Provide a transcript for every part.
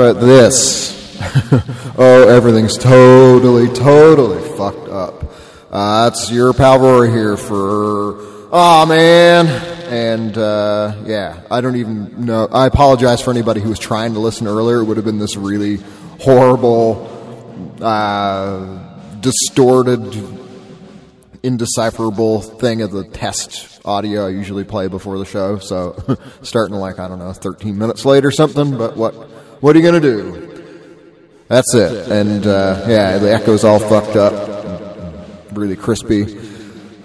about this? oh, everything's totally, totally fucked up. Uh, that's your Rory here for, oh man. And, uh, yeah, I don't even know. I apologize for anybody who was trying to listen earlier. It would have been this really horrible, uh, distorted, indecipherable thing of the test audio I usually play before the show. So starting like I don't know, 13 minutes late or something. But what what are you gonna do? That's it. And uh, yeah, the echo's all fucked up, really crispy.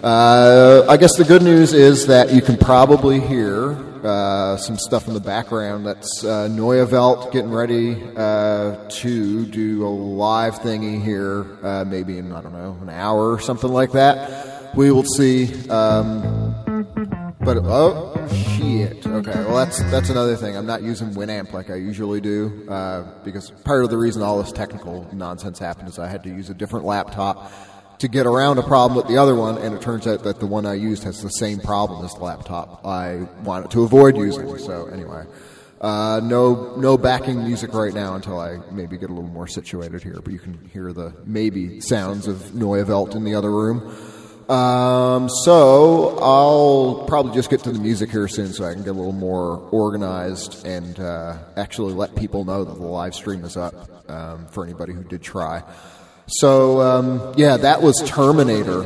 Uh, I guess the good news is that you can probably hear uh, some stuff in the background. That's uh, Neue Welt getting ready uh, to do a live thingy here, uh, maybe in, I don't know, an hour or something like that. We will see. Um, but, oh. Okay, well, that's, that's another thing. I'm not using Winamp like I usually do, uh, because part of the reason all this technical nonsense happened is I had to use a different laptop to get around a problem with the other one, and it turns out that the one I used has the same problem as the laptop I wanted to avoid using. So anyway, uh, no no backing music right now until I maybe get a little more situated here. But you can hear the maybe sounds of Neue Welt in the other room. Um, so I'll probably just get to the music here soon, so I can get a little more organized and uh, actually let people know that the live stream is up um, for anybody who did try. So um, yeah, that was Terminator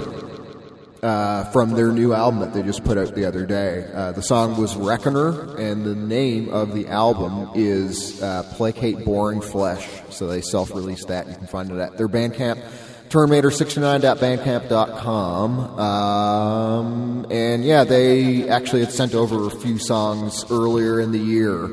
uh, from their new album that they just put out the other day. Uh, the song was Reckoner, and the name of the album is uh, Placate Boring Flesh. So they self-released that. You can find it at their Bandcamp. Terminator69.bandcamp.com. Um, and yeah, they actually had sent over a few songs earlier in the year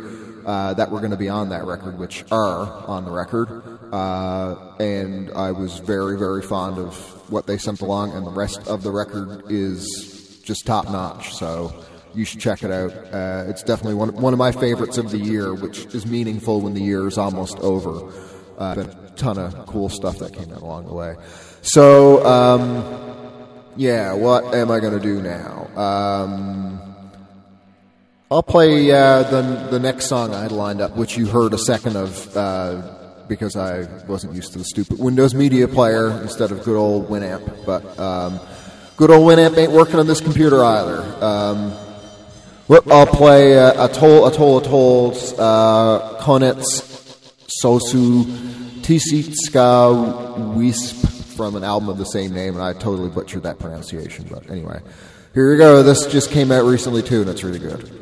uh, that were going to be on that record, which are on the record. Uh, and I was very, very fond of what they sent along, and the rest of the record is just top notch. So you should check it out. Uh, it's definitely one, one of my favorites of the year, which is meaningful when the year is almost over. Uh, a ton of cool stuff that came out along the way. So, um, yeah, what am I going to do now? Um, I'll play uh, the the next song I had lined up, which you heard a second of uh, because I wasn't used to the stupid Windows Media Player instead of good old Winamp. But um, good old Winamp ain't working on this computer either. Um, I'll play uh, Atoll Atoll Atoll's uh, Konets Sosu Tisitska Wisp from an album of the same name, and I totally butchered that pronunciation. But anyway, here we go. This just came out recently too, and it's really good.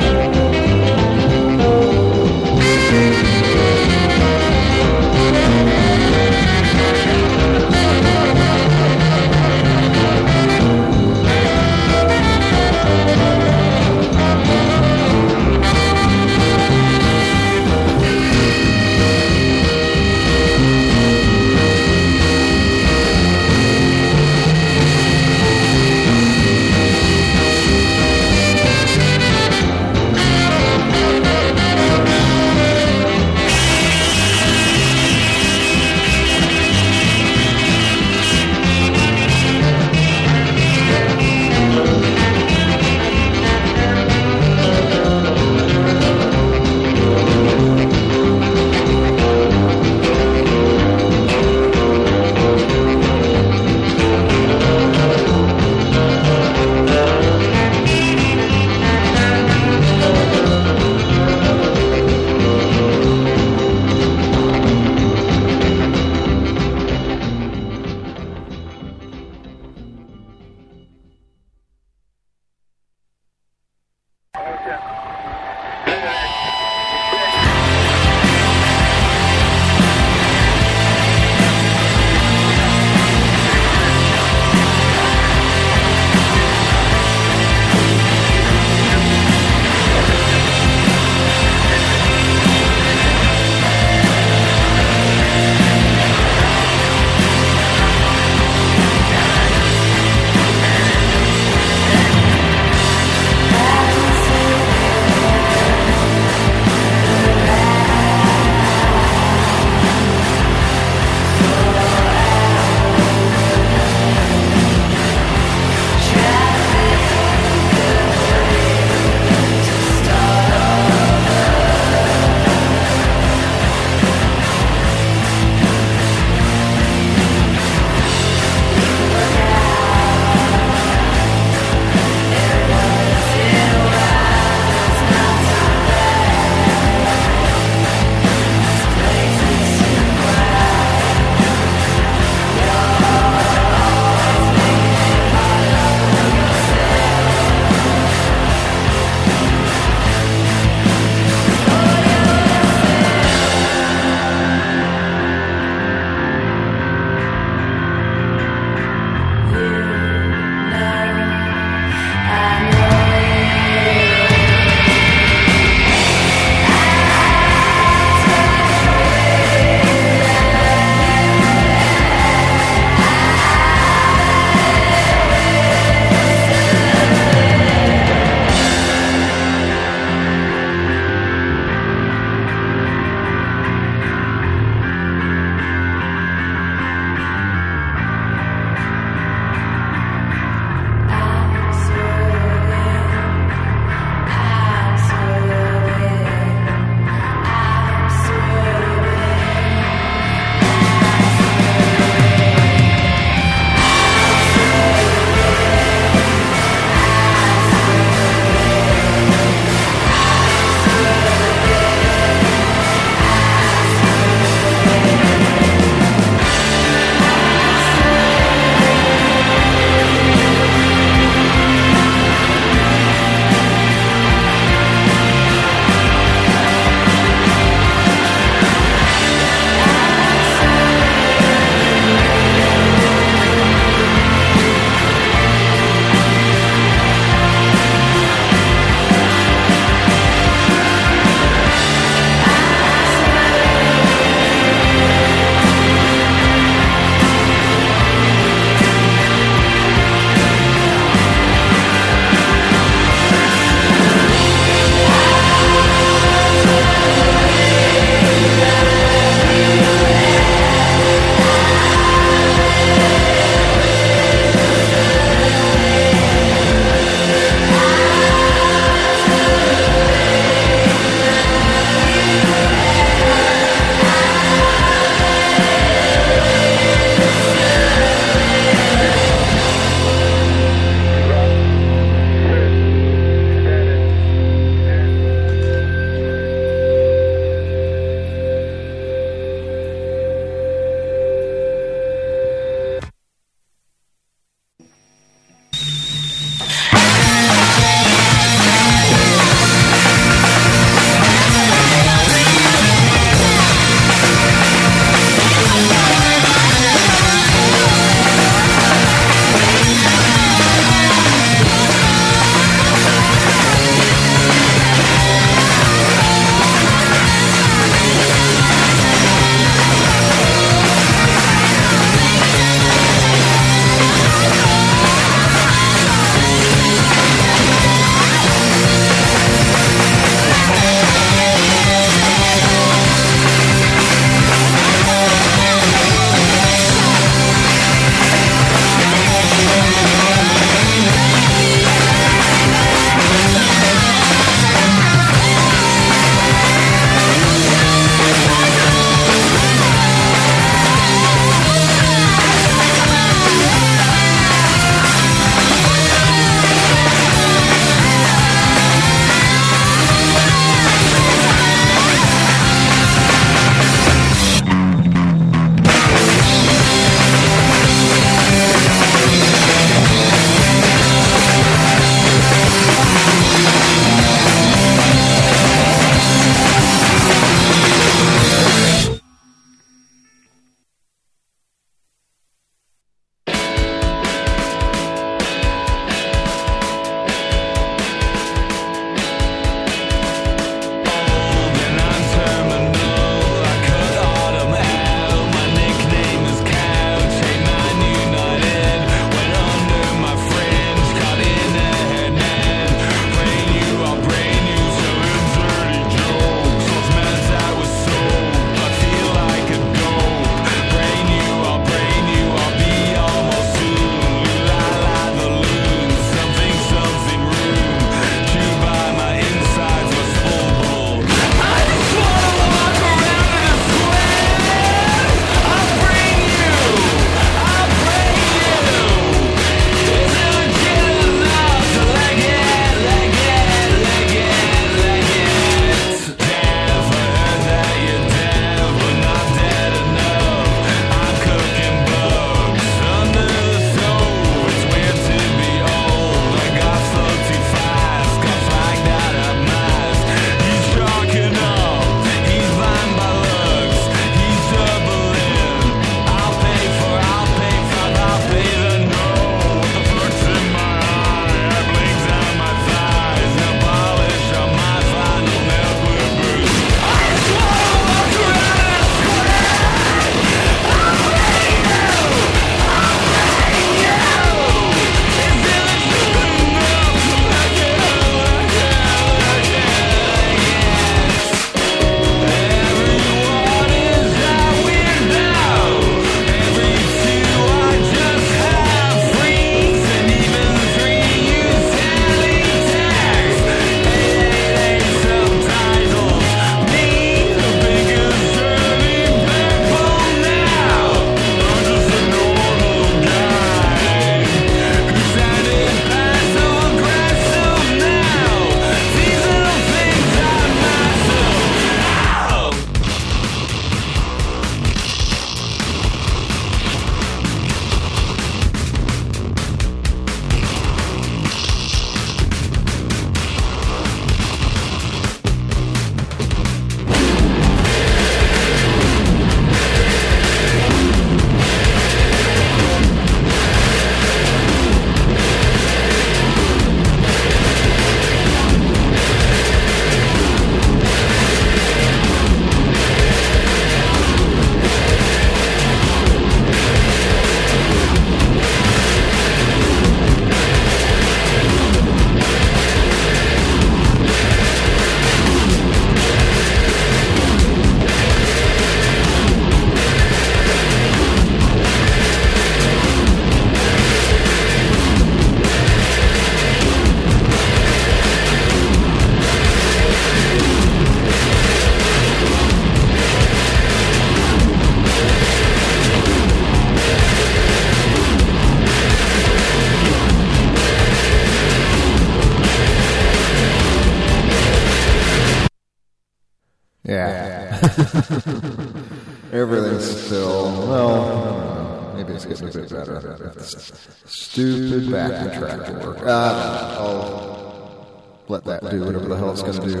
It's going to do.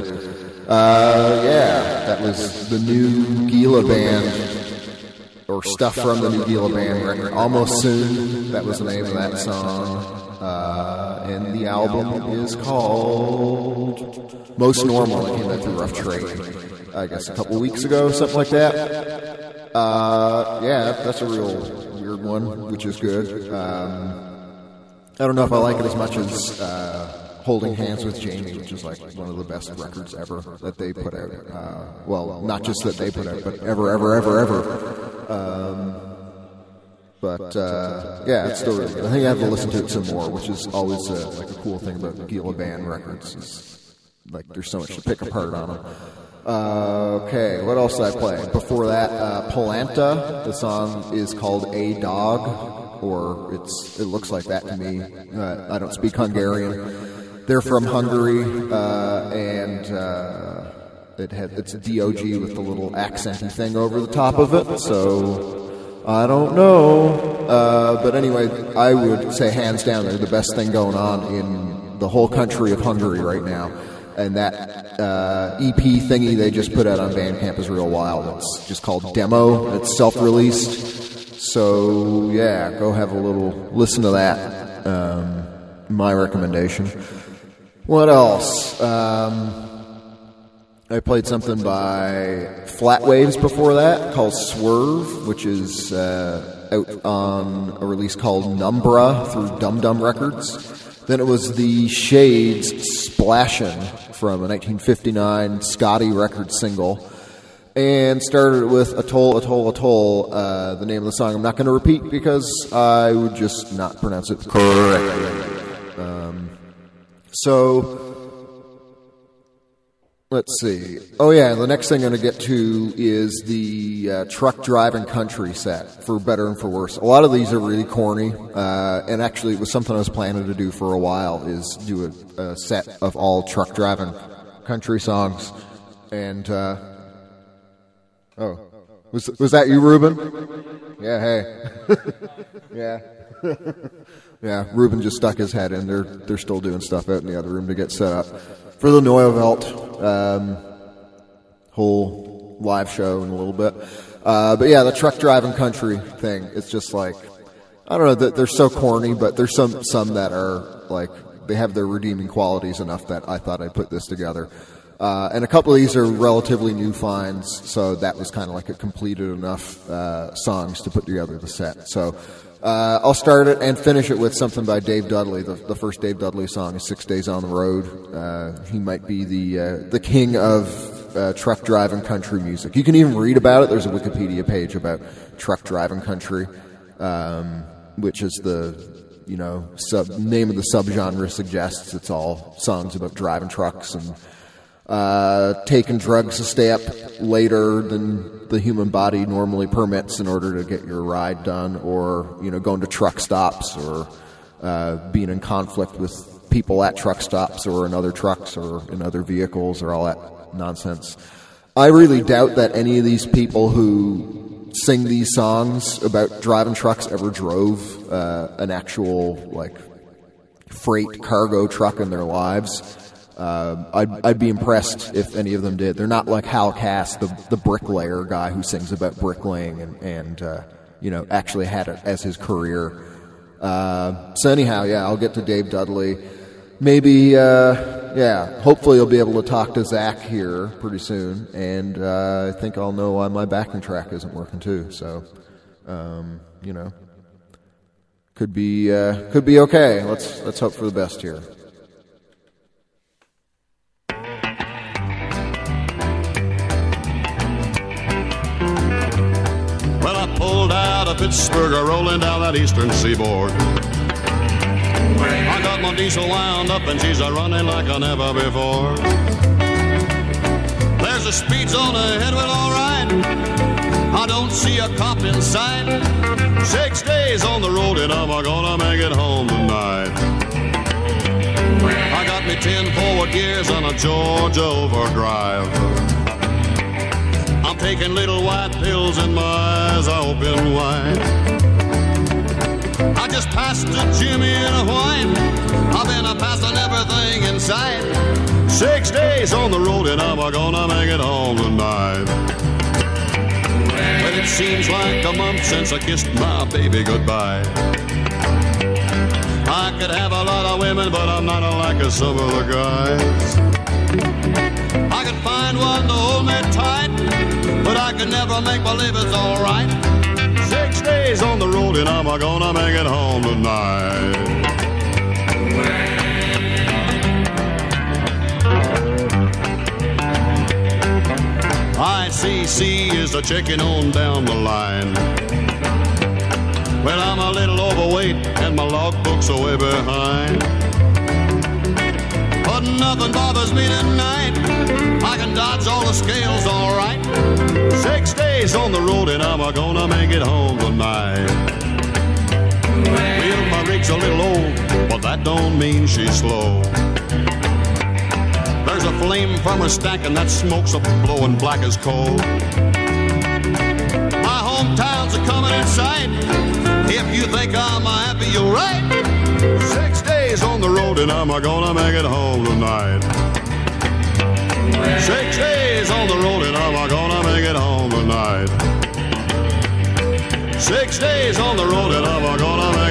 Uh, yeah, that was the new Gilla Band or stuff from the new Gilla Band record. Almost soon. That was the name of that song. Uh, and the album is called Most Normal. It came out through Rough Trade, I guess, a couple weeks ago, something like that. Uh, yeah, that's a real weird one, which is good. Um, I don't know if I like it as much as uh, Holding Hands with Jamie, which is like one of the best records ever that they put out. Uh, well, not just that they put out, but ever, ever, ever, ever. Um, but uh, yeah, it's still really good. I think I have to listen to it some more, which is always uh, like a cool thing about Gilla Band records. Is, like there's so much to pick apart on them. Uh, okay, what else did I play? Before that, uh, Polenta. The song is called "A Dog," or it's it looks like that to me. Uh, I don't speak Hungarian. They're from Hungary, uh, and uh, it had it's a DOG with the little accenty thing over the top of it. So I don't know. Uh, but anyway, I would say hands down they're the best thing going on in the whole country of Hungary right now. And that uh, EP thingy they just put out on Bandcamp is real wild. It's just called Demo. It's self-released. So yeah, go have a little listen to that. Um, my recommendation. What else? Um, I played something by Flat Waves before that called Swerve, which is uh, out on a release called Numbra through Dum Dum Records. Then it was the Shades Splashin' from a 1959 Scotty record single. And started with Atoll, Atoll, Atoll, uh, the name of the song. I'm not going to repeat because I would just not pronounce it correctly. Um, so, Let's see. Oh yeah, the next thing I'm going to get to is the uh, truck driving country set for better and for worse. A lot of these are really corny, uh, and actually it was something I was planning to do for a while. Is do a, a set of all truck driving country songs, and uh, oh, was was that you, Ruben? Yeah, hey, yeah. yeah, Ruben just stuck his head in. They're they're still doing stuff out in the other room to get set up for the Neue Welt um, whole live show in a little bit. Uh, but yeah, the truck driving country thing. It's just like I don't know. that They're so corny, but there's some some that are like they have their redeeming qualities enough that I thought I'd put this together. Uh, and a couple of these are relatively new finds, so that was kind of like a completed enough uh, songs to put together the set. So uh, I'll start it and finish it with something by Dave Dudley. The, the first Dave Dudley song is Six Days on the Road. Uh, he might be the uh, the king of uh, truck driving country music. You can even read about it. There's a Wikipedia page about truck driving country, um, which is the you know sub name of the subgenre suggests. It's all songs about driving trucks and uh, taking drugs a step later than the human body normally permits in order to get your ride done, or you know, going to truck stops, or uh, being in conflict with people at truck stops, or in other trucks, or in other vehicles, or all that nonsense. I really doubt that any of these people who sing these songs about driving trucks ever drove uh, an actual like freight cargo truck in their lives. Uh, I'd, I'd be impressed if any of them did. They're not like Hal Cass, the, the bricklayer guy who sings about bricklaying and, and uh, you know, actually had it as his career. Uh, so anyhow, yeah, I'll get to Dave Dudley. Maybe, uh, yeah, hopefully you'll be able to talk to Zach here pretty soon, and uh, I think I'll know why my backing track isn't working too. So, um, you know, could be uh, could be okay. Let's let's hope for the best here. Pittsburgh, rolling down that eastern seaboard. I got my diesel wound up and she's a running like I never before. There's a speed zone ahead, well, all right. I don't see a cop in sight. Six days on the road and I'm gonna make it home tonight. I got me ten forward gears on a Georgia overdrive. Taking little white pills and my eyes are open wide. I just passed a Jimmy in a whine. I've been a passing everything in sight. Six days on the road and I'm gonna make it home tonight. But it seems like a month since I kissed my baby goodbye. I could have a lot of women, but I'm not like some of the guys. I could find one to hold me tight, but I could never make believe it's alright. Six days on the road and I'm gonna make it home tonight. ICC is a checking on down the line. Well, I'm a little overweight and my logbook's are way behind. But nothing bothers me tonight. I can dodge all the scales all right. Six days on the road and I'm gonna make it home tonight. Well, my rig's a little old, but that don't mean she's slow. There's a flame from her stack and that smoke's a blowing black as coal. My hometown's a coming in sight. If you think I'm happy, you're right. Six days on the road and I'm gonna make it home tonight. Six days on the road and I'm gonna make it home tonight. Six days on the road and I'm gonna make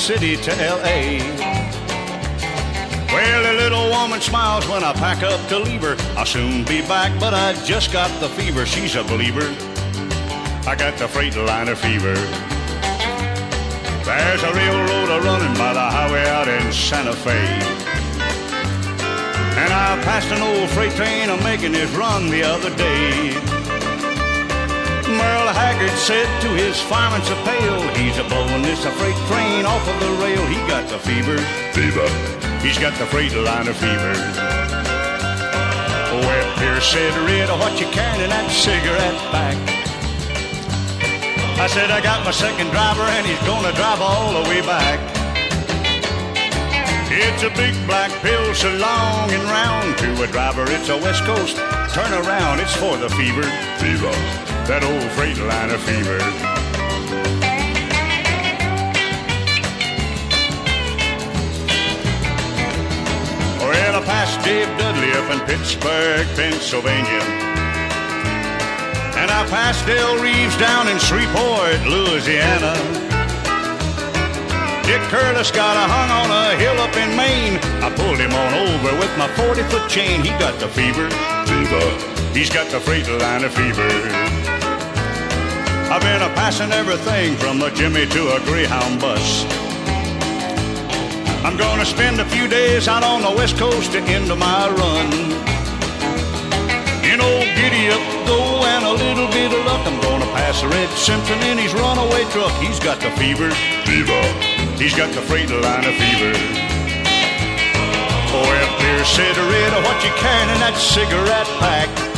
City to L.A. Well, the little woman smiles when I pack up to leave her. I'll soon be back, but I just got the fever. She's a believer. I got the freight Freightliner fever. There's a railroad a running by the highway out in Santa Fe. And I passed an old freight train a making his run the other day. Merle Haggard said to his fireman so pale, he's a blowing this a freight train off of the rail. He got the fever, fever. He's got the freight liner fever. Well, Pierce said, Red, what you carrying in that cigarette pack? I said, I got my second driver and he's gonna drive all the way back. It's a big black pill so long and round to a driver. It's a West Coast turn around. It's for the fever, fever. That old Freightliner fever. Well, I passed Dave Dudley up in Pittsburgh, Pennsylvania. And I passed Dale Reeves down in Shreveport, Louisiana. Dick Curtis got a hung on a hill up in Maine. I pulled him on over with my 40 foot chain. He got the fever, fever. He's got the Freightliner fever. I've been a passing everything from a Jimmy to a Greyhound bus. I'm gonna spend a few days out on the west coast to end my run. In old giddy up go and a little bit of luck. I'm gonna pass Red Simpson in his runaway truck. He's got the fever, fever. He's got the Freightliner fever. Oh, well, Pierce said, Red, what you carrying in that cigarette pack?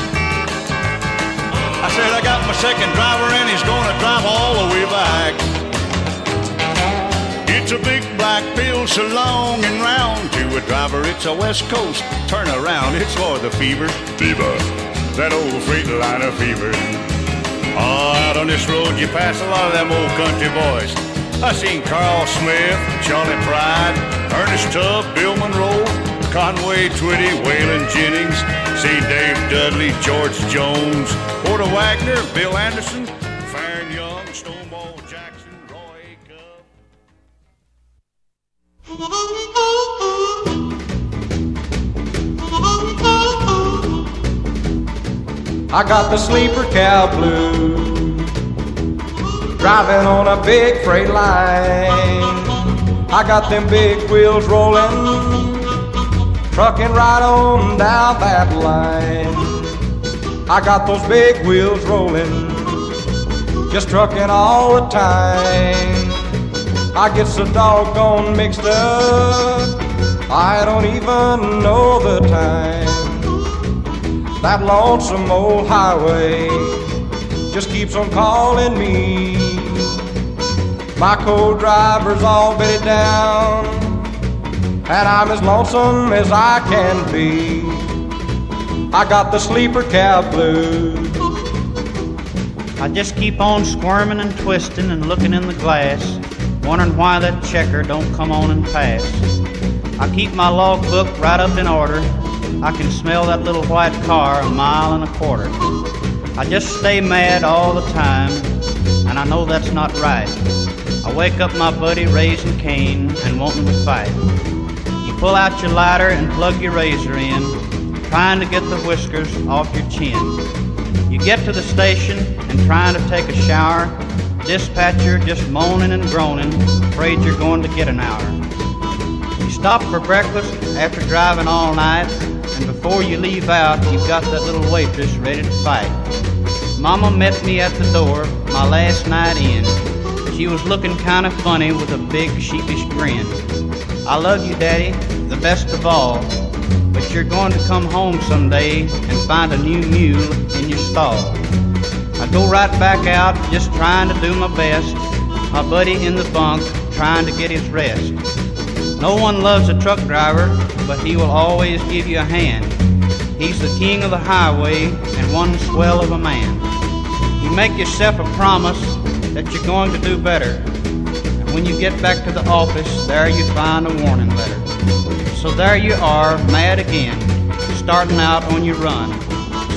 I said, I got my second driver and he's gonna drive all the way back. It's a big black pill so long and round to a driver. It's a West Coast turn around. It's for the fever, fever. That old freight Freightliner fever. Oh, out on this road you pass a lot of them old country boys. I seen Carl Smith, Charley Pride, Ernest Tubb, Bill Monroe, Conway Twitty, Waylon Jennings, seen Dave Dudley, George Jones, Porter Wagoner, Bill Anderson, Faron Young, Stonewall Jackson, Roy Acuff. I got the sleeper cab blues, driving on a big freight line. I got them big wheels rolling, trucking right on down that line. I got those big wheels rolling, just trucking all the time. I get so doggone mixed up, I don't even know the time. That lonesome old highway just keeps on calling me. My co-driver's all bedded down, and I'm as lonesome as I can be. I got the sleeper cab blues. I just keep on squirming and twisting and looking in the glass, wondering why that checker don't come on and pass. I keep my logbook right up in order. I can smell that little white car a mile and a quarter. I just stay mad all the time, and I know that's not right. I wake up my buddy raising Cain and wanting to fight. Pull out your lighter and plug your razor in, trying to get the whiskers off your chin. You get to the station and trying to take a shower. Dispatcher just moaning and groaning, afraid you're going to get an hour. You stop for breakfast after driving all night, and before you leave out, you've got that little waitress ready to fight. Mama met me at the door my last night in. She was looking kind of funny with a big sheepish grin. I love you, Daddy, the best of all, but you're going to come home someday and find a new mule in your stall. I go right back out, just trying to do my best. My buddy in the bunk, trying to get his rest. No one loves a truck driver, but he will always give you a hand. He's the king of the highway and one swell of a man. You make yourself a promise that you're going to do better. When you get back to the office, there you find a warning letter. So there you are, mad again, starting out on your run.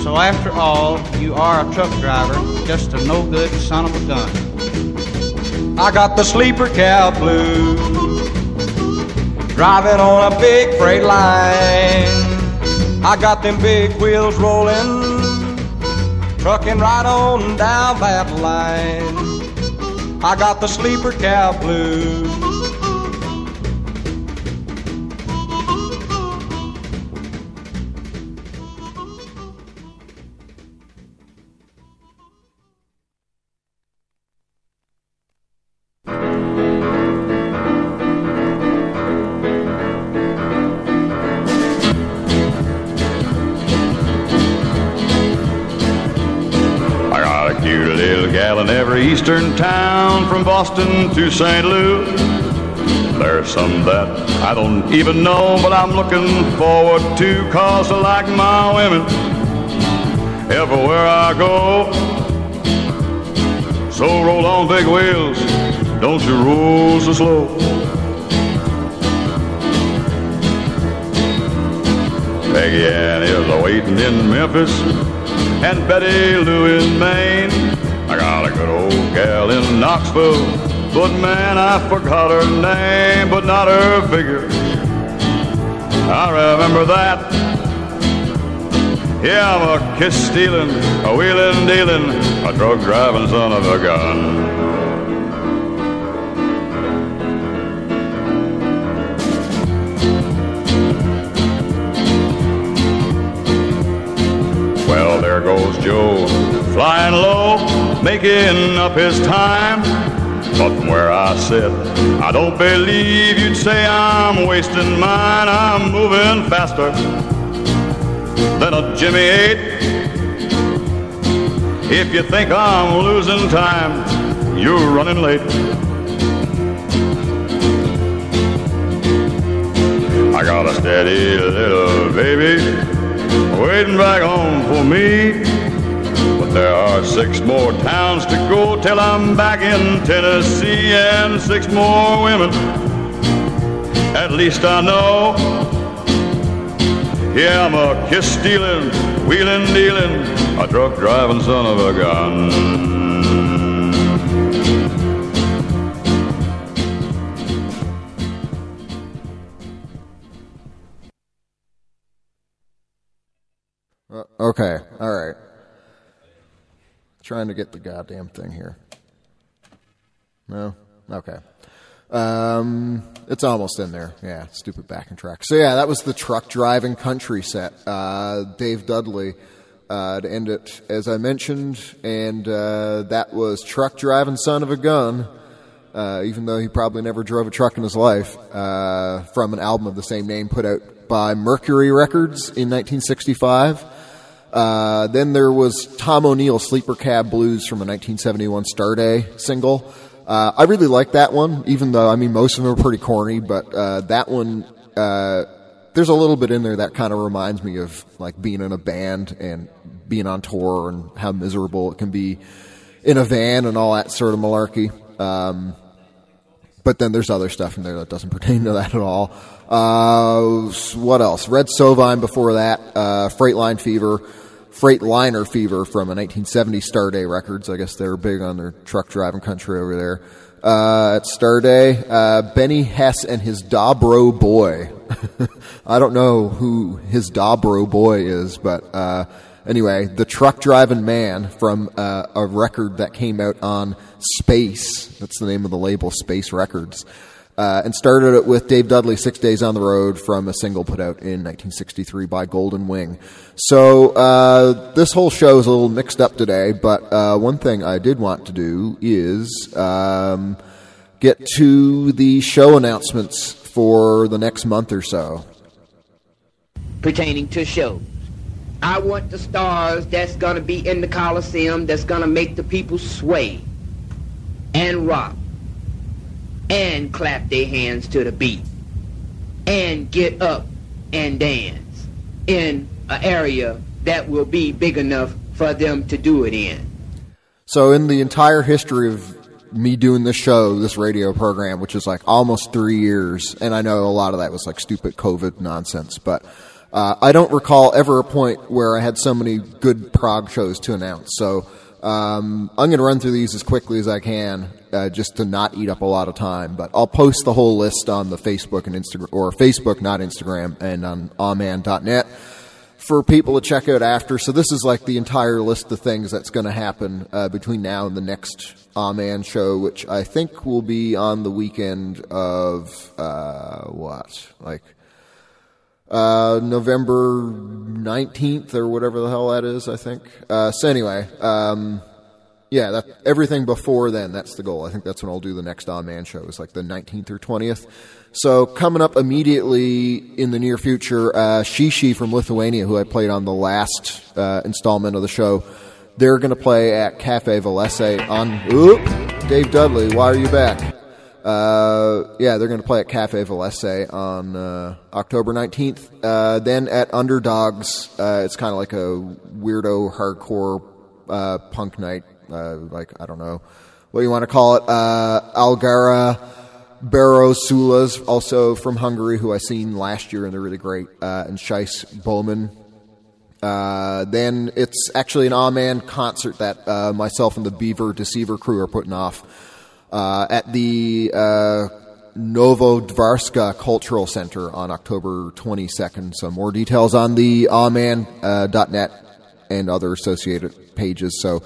So after all, you are a truck driver, just a no good son of a gun. I got the sleeper cab blues, driving on a big freight line. I got them big wheels rolling, trucking right on down that line. I got the sleeper cab blues. Boston to St. Louis. There's some that I don't even know, but I'm looking forward to, cause I like my women everywhere I go. So roll on big wheels, don't you roll so slow. Peggy Ann is waiting in Memphis, and Betty Lou in Maine. I got a good old gal in Knoxville, but man, I forgot her name, but not her figure. I remember that. Yeah, I'm a kiss stealing, a wheeling dealing, a drug driving son of a gun. Well, there goes Joe, flying low, making up his time. But from where I sit, I don't believe you'd say I'm wasting mine. I'm moving faster than a Jimmy 8. If you think I'm losing time, you're running late. I got a steady little baby waiting back home for me. But there are six more towns to go till I'm back in Tennessee, and six more women. At least I know. Yeah, I'm a kiss stealing, wheeling dealing, a truck driving son of a gun. Trying to get the goddamn thing here. No? Okay. Um, it's almost in there. Yeah, stupid backing track. So yeah, that was the truck driving country set. Uh, Dave Dudley uh, to end it, as I mentioned, and uh, that was truck driving son of a gun. Uh, even though he probably never drove a truck in his life, uh, from an album of the same name put out by Mercury Records in 1965. Uh, then there was Tom O'Neill, Sleeper Cab Blues from a 1971 Starday single. Uh, I really like that one, even though, I mean, most of them are pretty corny, but uh, that one, uh, there's a little bit in there that kind of reminds me of like being in a band and being on tour and how miserable it can be in a van and all that sort of malarkey. Um, but then there's other stuff in there that doesn't pertain to that at all. Uh, what else? Red Sovine before that, uh, Freightline Fever, Freightliner Fever from a 1970 Starday Records. I guess they were big on their truck driving country over there. Uh, at Starday, uh, Benny Hess and his Dobro Boy. I don't know who his Dobro Boy is, but, uh, anyway, the truck driving man from, uh, a record that came out on Space. That's the name of the label, Space Records. Uh, and started it with Dave Dudley, Six Days on the Road, from a single put out in 1963 by Golden Wing. So uh, this whole show is a little mixed up today, but uh, one thing I did want to do is um, get to the show announcements for the next month or so. pertaining to shows. I want the stars that's gonna be in the Coliseum that's gonna make the people sway and rock and clap their hands to the beat and get up and dance in an area that will be big enough for them to do it in. So, in the entire history of me doing this show, this radio program, which is like almost three years, and I know a lot of that was like stupid COVID nonsense, but uh, I don't recall ever a point where I had so many good prog shows to announce. So, um, I'm going to run through these as quickly as I can, uh, just to not eat up a lot of time. But I'll post the whole list on the Facebook and Instagram, or Facebook, not Instagram, and on awman.net for people to check out after. So this is like the entire list of things that's going to happen uh, between now and the next Aman show, which I think will be on the weekend of uh, what, like uh, November nineteenth or whatever the hell that is. I think. Uh, so anyway, um, yeah, that everything before then. That's the goal. I think that's when I'll do the next On Man show. Is like the nineteenth or twentieth. So coming up immediately in the near future, uh, Shishi from Lithuania, who I played on the last uh, installment of the show, they're going to play at Cafe V lese on. Oop, Dave Dudley, why are you back? Uh, yeah, they're going to play at Cafe V lese on uh, October 19th. Uh, then at Underdogs, uh, it's kind of like a weirdo hardcore uh, punk night. Uh, like, I don't know what you want to call it. Uh, Algara Barrosulas, also from Hungary, who I seen last year, and they're really great. Uh, and Scheiss Bowman. Uh, then it's actually an Amen concert that myself and the Beaver Deceiver crew are putting off uh, at the uh, Novodvorská Cultural Center on October 22nd. So more details on the Amen.net and other associated pages. So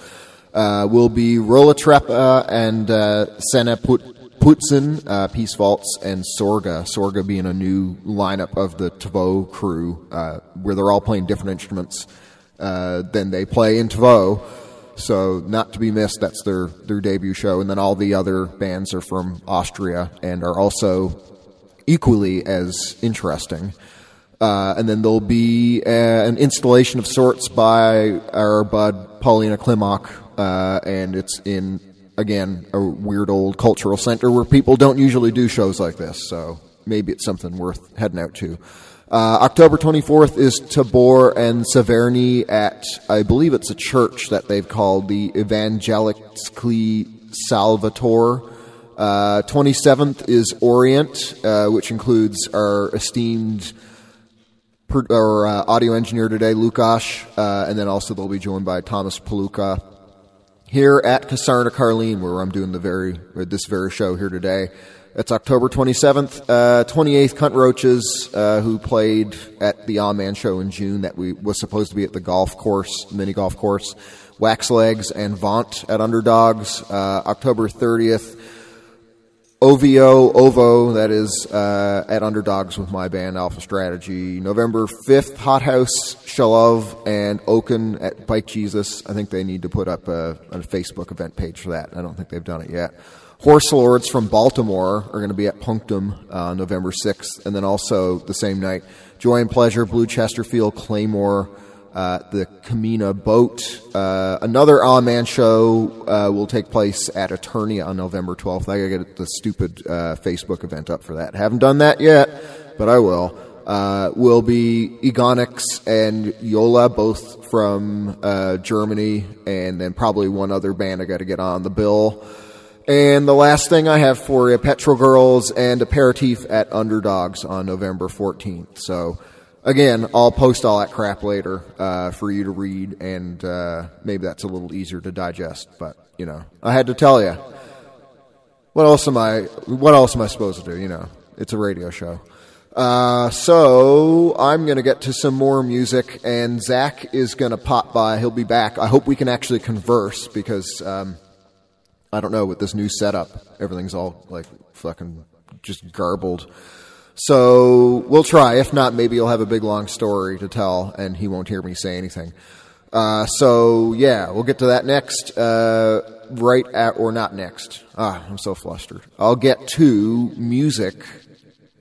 uh, will be Rollatrepa and uh, Sena Put- Putzen, uh, Peace Vaults, and Sorga. Sorga being a new lineup of the Tavo crew, uh, where they're all playing different instruments uh, than they play in Tavo. So not to be missed. That's their their debut show, and then all the other bands are from Austria and are also equally as interesting. Uh, and then there'll be uh, an installation of sorts by our bud Paulina Klimok, uh, and it's in again a weird old cultural center where people don't usually do shows like this. So maybe it's something worth heading out to. Uh, October 24th is Tabor and Severny at, I believe it's a church that they've called the Evangelically Salvator. Uh, 27th is Orient, uh, which includes our esteemed per, or, uh, audio engineer today, Lukash, uh, and then also they'll be joined by Thomas Paluka here at Kasárna Karlín, where I'm doing the very this very show here today. It's October 27th, uh, 28th. Cunt Roaches, uh, who played at the On Man show in June, that we was supposed to be at the golf course, mini golf course. Wax Legs and Vaunt at Underdogs. Uh, October 30th, OVO, OVO, that is, uh, at Underdogs with my band Alpha Strategy. November 5th, Hot House, Shalov, and Oaken at Bike Jesus. I think they need to put up a, a Facebook event page for that. I don't think they've done it yet. Horse Lords from Baltimore are going to be at Punctum uh, November 6th. And then also the same night, Joy and Pleasure, Blue Chesterfield, Claymore, uh, the Kamina Boat. Uh, another On Man show uh, will take place at Attorney on November 12th. I gotta get the stupid uh, Facebook event up for that. Haven't done that yet, but I will. Uh, will be Egonix and Yola, both from uh, Germany, and then probably one other band I got to get on the bill. And the last thing I have for you, Petrol Girls and Aperitif at Underdogs on November 14th. So, again, I'll post all that crap later uh, for you to read, and uh, maybe that's a little easier to digest. But you know, I had to tell you. What else am I? What else am I supposed to do? You know, it's a radio show. Uh, so I'm going to get to some more music, and Zach is going to pop by. He'll be back. I hope we can actually converse because um, I don't know with this new setup, everything's all like fucking just garbled. So we'll try. If not, maybe you'll have a big long story to tell, and he won't hear me say anything. Uh, so yeah, we'll get to that next. Uh, right at or not next. Ah, I'm so flustered. I'll get to music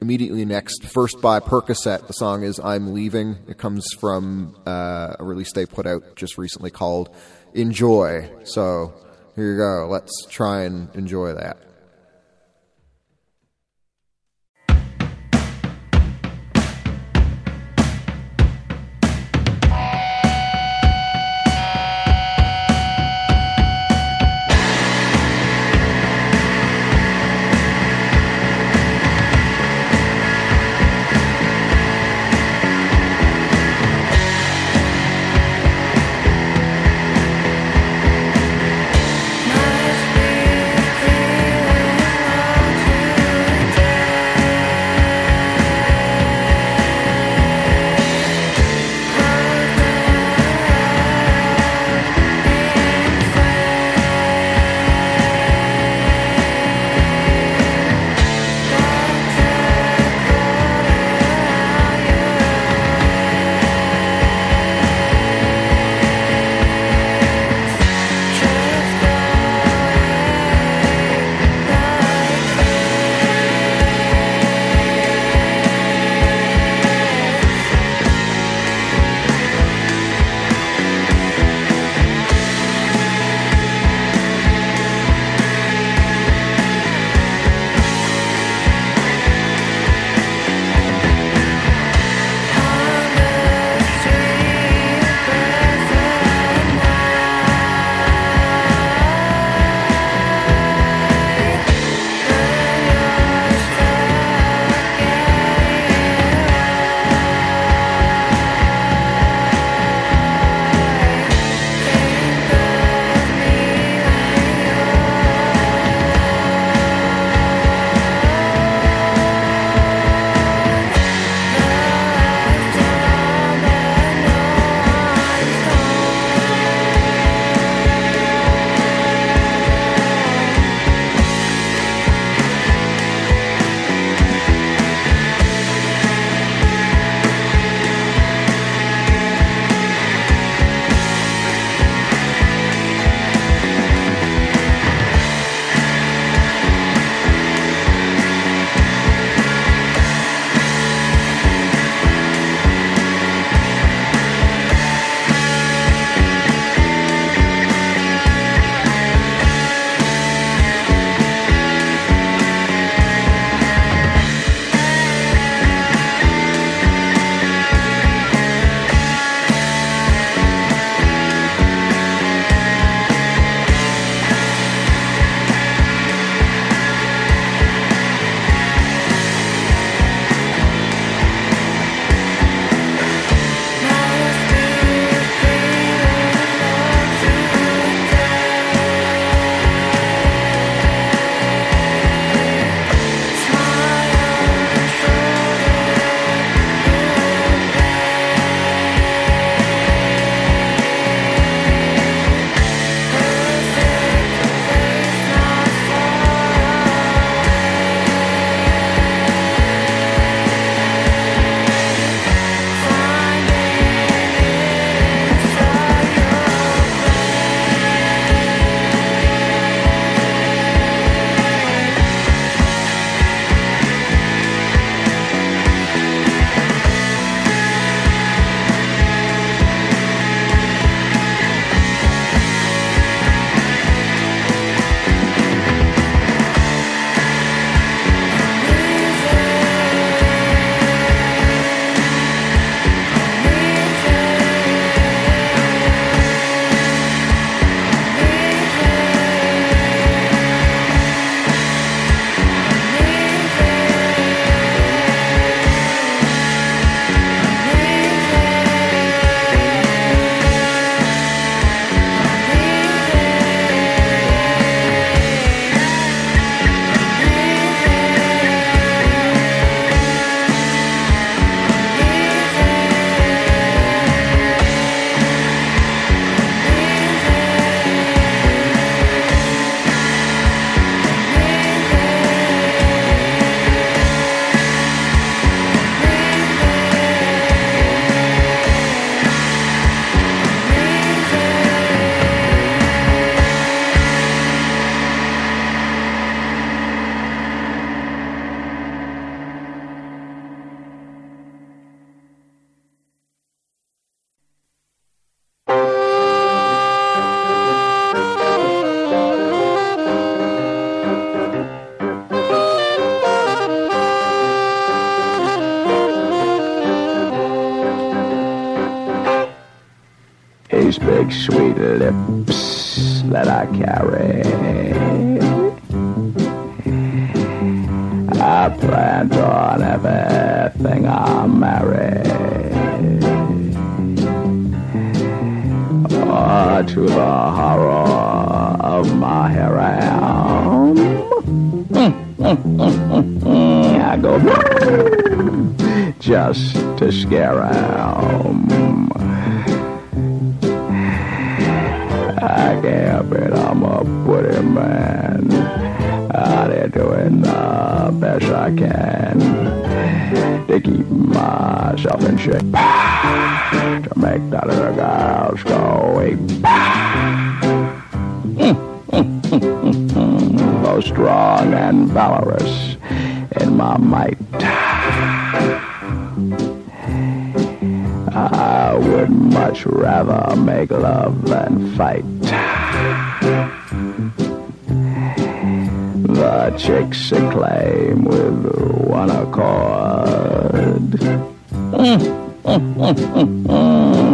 immediately next. First by Percocet. The song is "I'm Leaving." It comes from uh, a release they put out just recently called "Enjoy." So here you go. Let's try and enjoy that. Sweet lips that I carry. I plant on everything I marry. Oh, to the horror of my harem. I go just to scare him. Doing the best I can to keep myself in shape. To make the little girls go ape. Both strong and valorous in my might. I would much rather make love than fight. The chicks acclaim with one accord.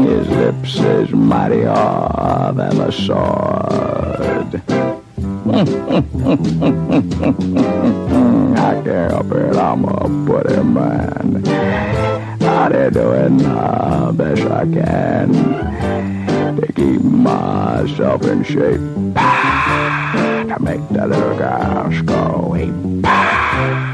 His lips is mightier than a sword. I can't help it, I'm a pretty man. There doing the best I can to keep myself in shape. The little girls go ape. I'm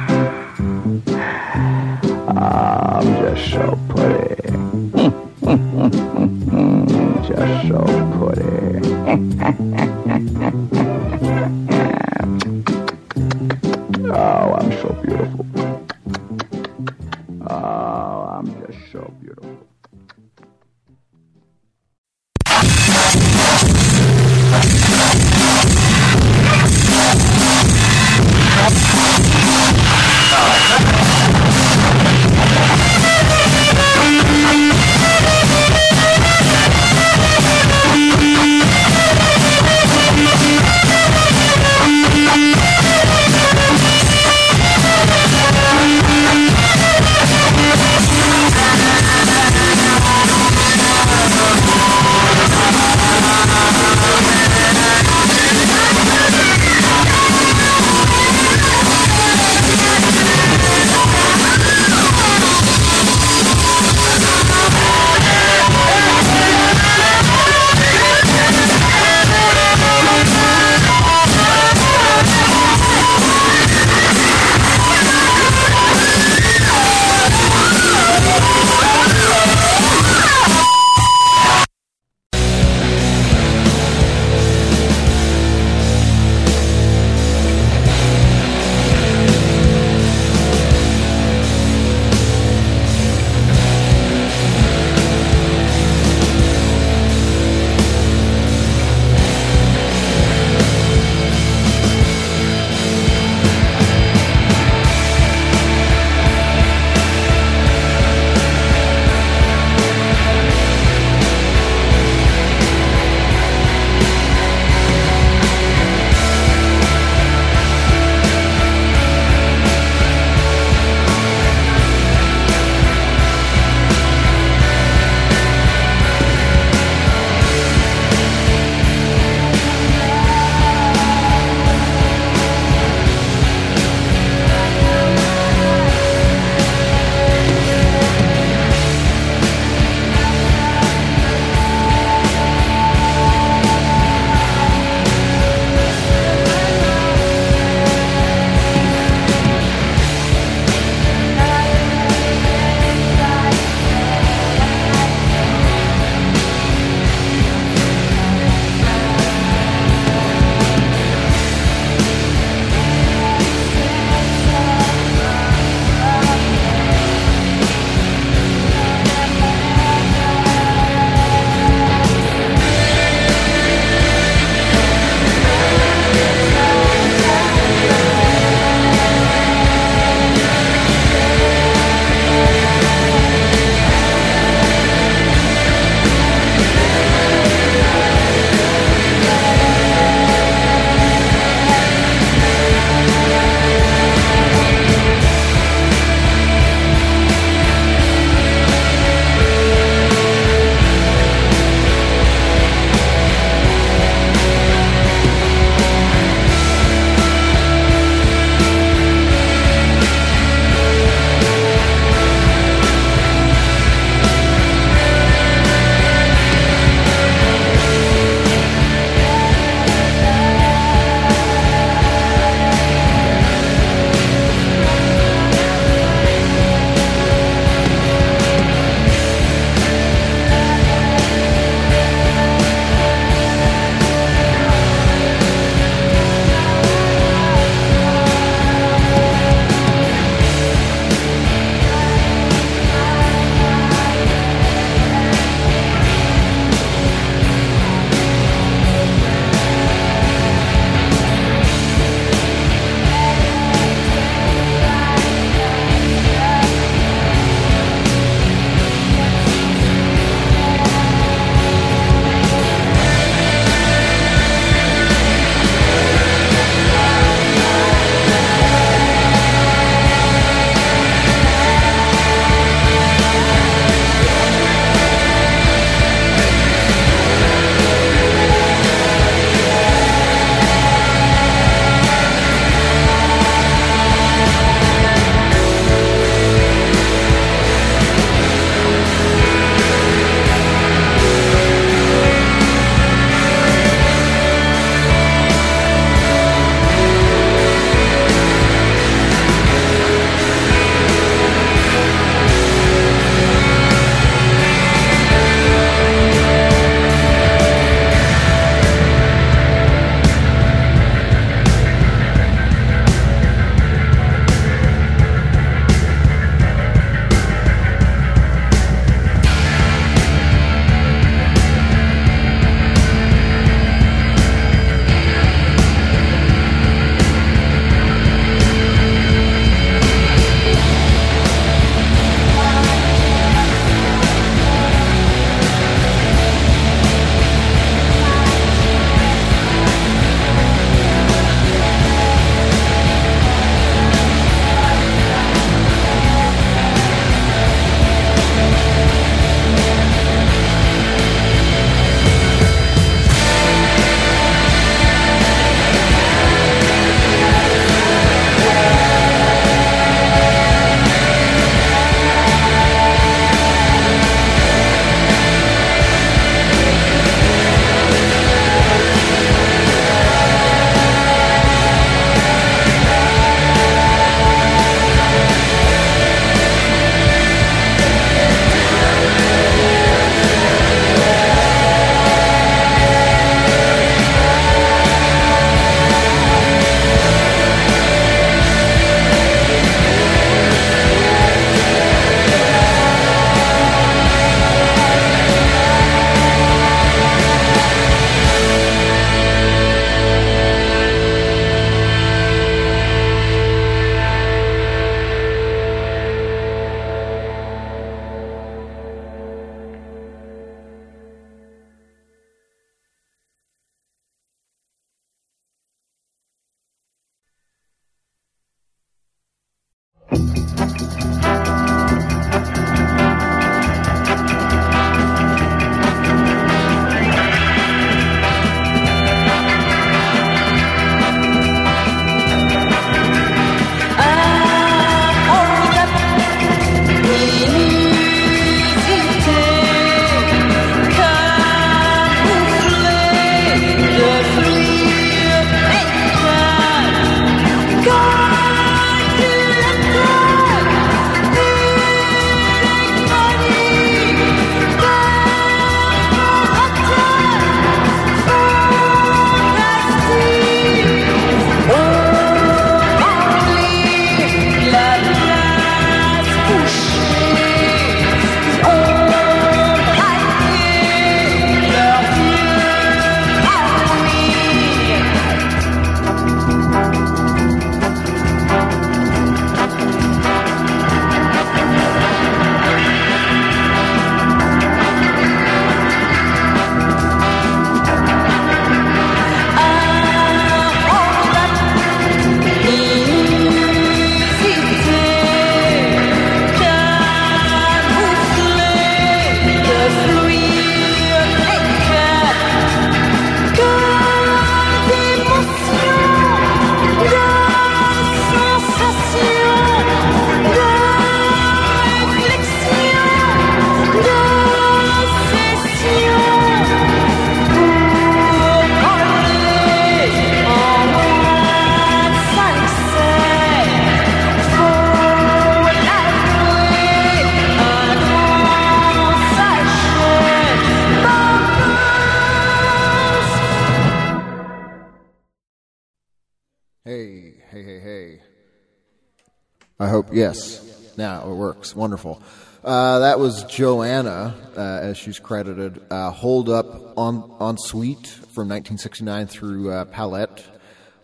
yes. Now it works. Wonderful. Uh, that was Joanna, uh, as she's credited. Uh, Hold Up on, on Sweet from 1969 through uh, Palette.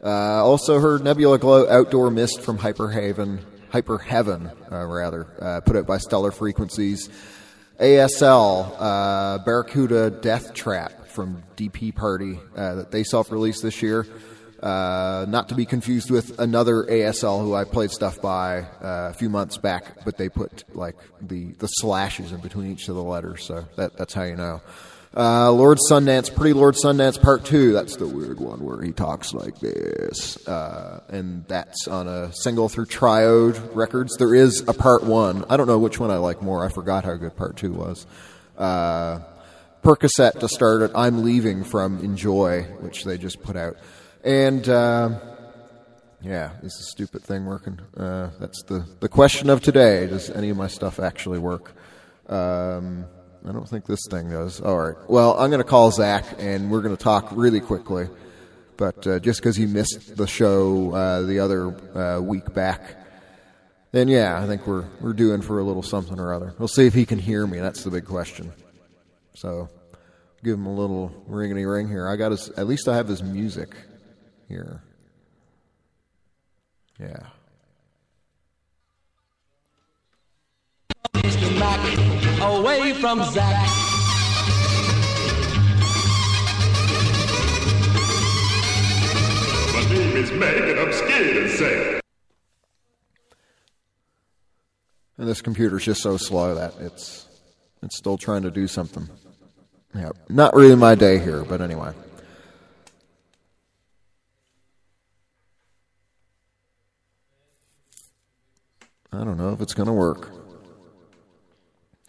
Uh, also heard Nebula Glow Outdoor Mist from Hyperhaven, Hyper Heaven, uh, rather, put out by Stellar Frequencies. ASL, Barracuda Death Trap from DP Party that they self released this year. Uh, not to be confused with another ASL who I played stuff by uh, a few months back, but they put like the, the slashes in between each of the letters, so that, that's how you know. Uh, Lord Sundance, Pretty Lord Sundance Part 2, that's the weird one where he talks like this. Uh, and that's on a single through Triode Records. There is a Part 1. I don't know which one I like more. I forgot how good Part 2 was. Uh, Percocet to start it. I'm Leaving from Enjoy, which they just put out. And, uh, yeah, is the stupid thing working? Uh, that's the, the question of today. Does any of my stuff actually work? Um, I don't think this thing does. All right. Well, I'm going to call Zach, and we're going to talk really quickly. But uh, just because he missed the show uh, the other uh, week back, then yeah, I think we're we're doing for a little something or other. We'll see if he can hear me. That's the big question. So, give him a little ringity ring here. I got his. At least I have his music here. Yeah. Mr. Mac away from Zach. My name is Meg and I'm scared to say. And this computer's just so slow that it's it's still trying to do something. Yeah, not really my day here, but anyway. I don't know if it's going to work.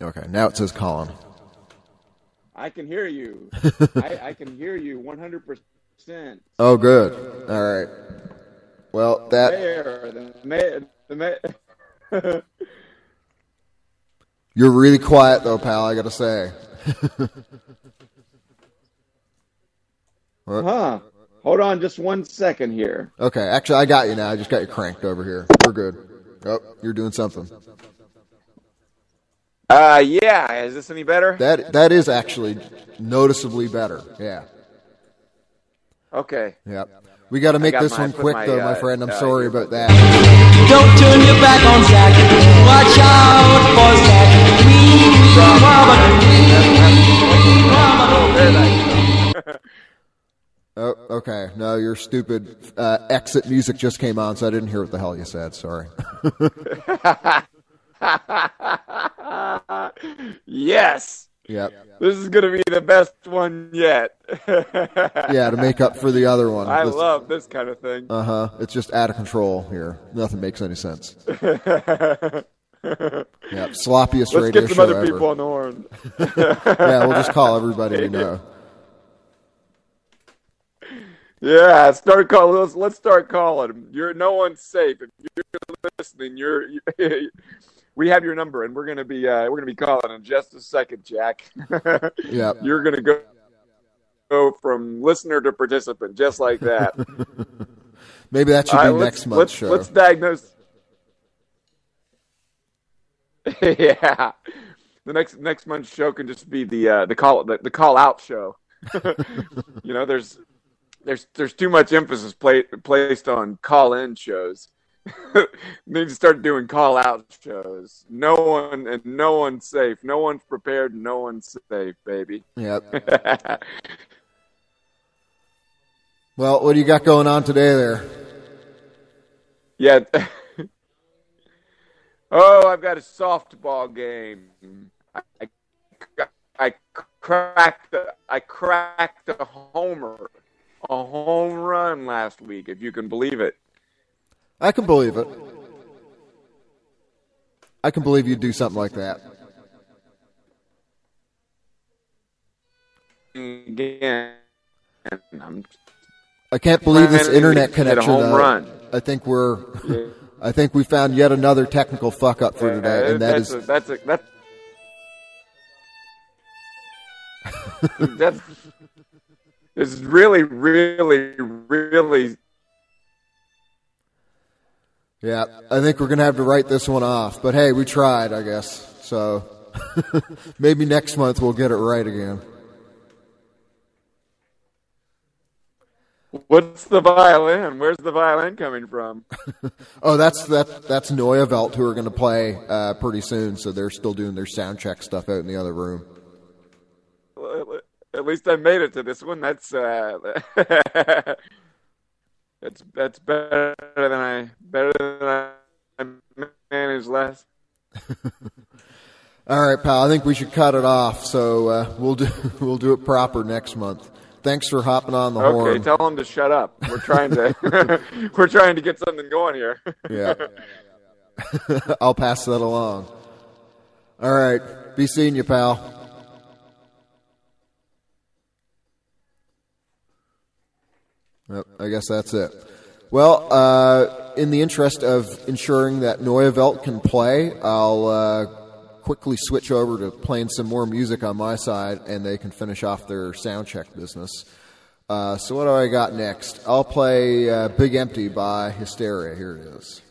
Okay, now it says Colin. I can hear you. I, I can hear you 100%. Oh, good. All right. Well, that Mayor, the mayor, the mayor. you're really quiet though, pal. I got to say. Huh. Hold on just one second here. Okay, actually, I got you now. I just got you cranked over here. We're good. Oh, you're doing something. Uh, yeah. Is this any better? That that is actually noticeably better. Yeah. Okay. Yep. We got to make got this my- one quick, my, though, my uh, friend. I'm uh, sorry about that. Don't turn your back on Zach. Watch out for Zach. Wee, wee, wabba, wee, wabba, Oh, okay. No, your stupid uh, exit music just came on, so I didn't hear what the hell you said. Sorry. yes. Yep. This is going to be the best one yet. Yeah, to make up for the other one. I This- love this kind of thing. Uh huh. It's just out of control here. Nothing makes any sense. Yep. Sloppiest Let's radio get some show other ever. people on the horn. yeah, we'll just call everybody we know. Yeah, start calling. Let's, let's start calling. You're no one's safe. If you're listening, you're. we have your number, and we're gonna be uh, we're gonna be calling in just a second, Jack. Yep. You're gonna go go from listener to participant, just like that. Maybe that should be right, next let's, month's let's, show. Let's diagnose. yeah, the next next month's show can just be the uh, the call the, the call out show. you know, there's there's there's too much emphasis pla- placed on call in shows. Need to start doing call out shows. No one and no one's safe. No one's prepared. No one's safe, baby. Yep. Well, what do you got going on today there? Yeah. oh, I've got a softball game. I, I, I cracked I cracked a homer, a home run last week, if you can believe it. I can believe it. I can believe you'd do something like that. Again, I'm I can't believe this internet connection. run. I think we're. I think we found yet another technical fuck up for today, and that that's is a, that's a, that's that's it's really, really, really Yeah, I think we're going to have to write this one off. But hey, we tried, I guess. So maybe next month we'll get it right again. What's the violin? Where's the violin coming from? Oh, that's that that's Neue Welt who are going to play uh, pretty soon. So they're still doing their sound check stuff out in the other room. At least I made it to this one. That's uh, that's that's better than I better than I managed last. All right, pal. I think we should cut it off. So uh, we'll do we'll do it proper next month. Thanks for hopping on the Okay, horn. Okay, tell them to shut up. We're trying to we're trying to get something going here. Yeah. I'll pass that along. All right. Be seeing you, pal. Yep, I guess that's it. Well, uh, in the interest of ensuring that Neue Welt can play, I'll uh, quickly switch over to playing some more music on my side, and they can finish off their sound check business. Uh, so, what do I got next? I'll play uh, Big Empty by Hysteria. Here it is.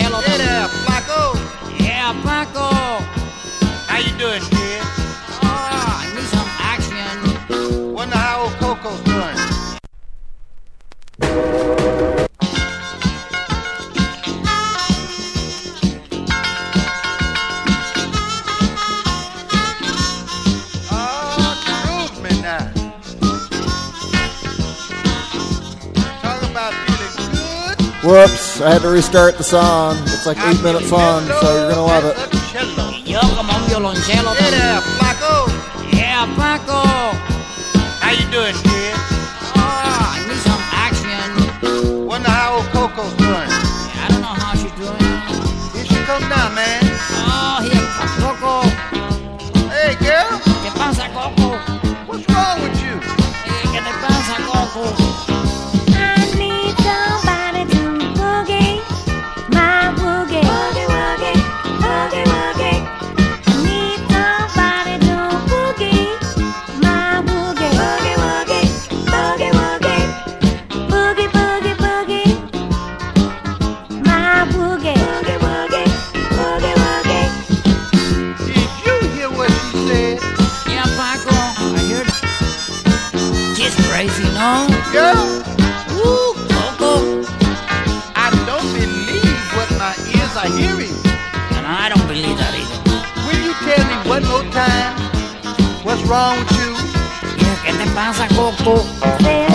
Hello, there, Paco. Yeah, Paco. How you doing, kid? I had to restart the song. It's like eight minute fun, so you're gonna love it. Yo, come Paco. Yeah, Paco. How you doing? wrong with you? ¿Qué te pasa, Coco?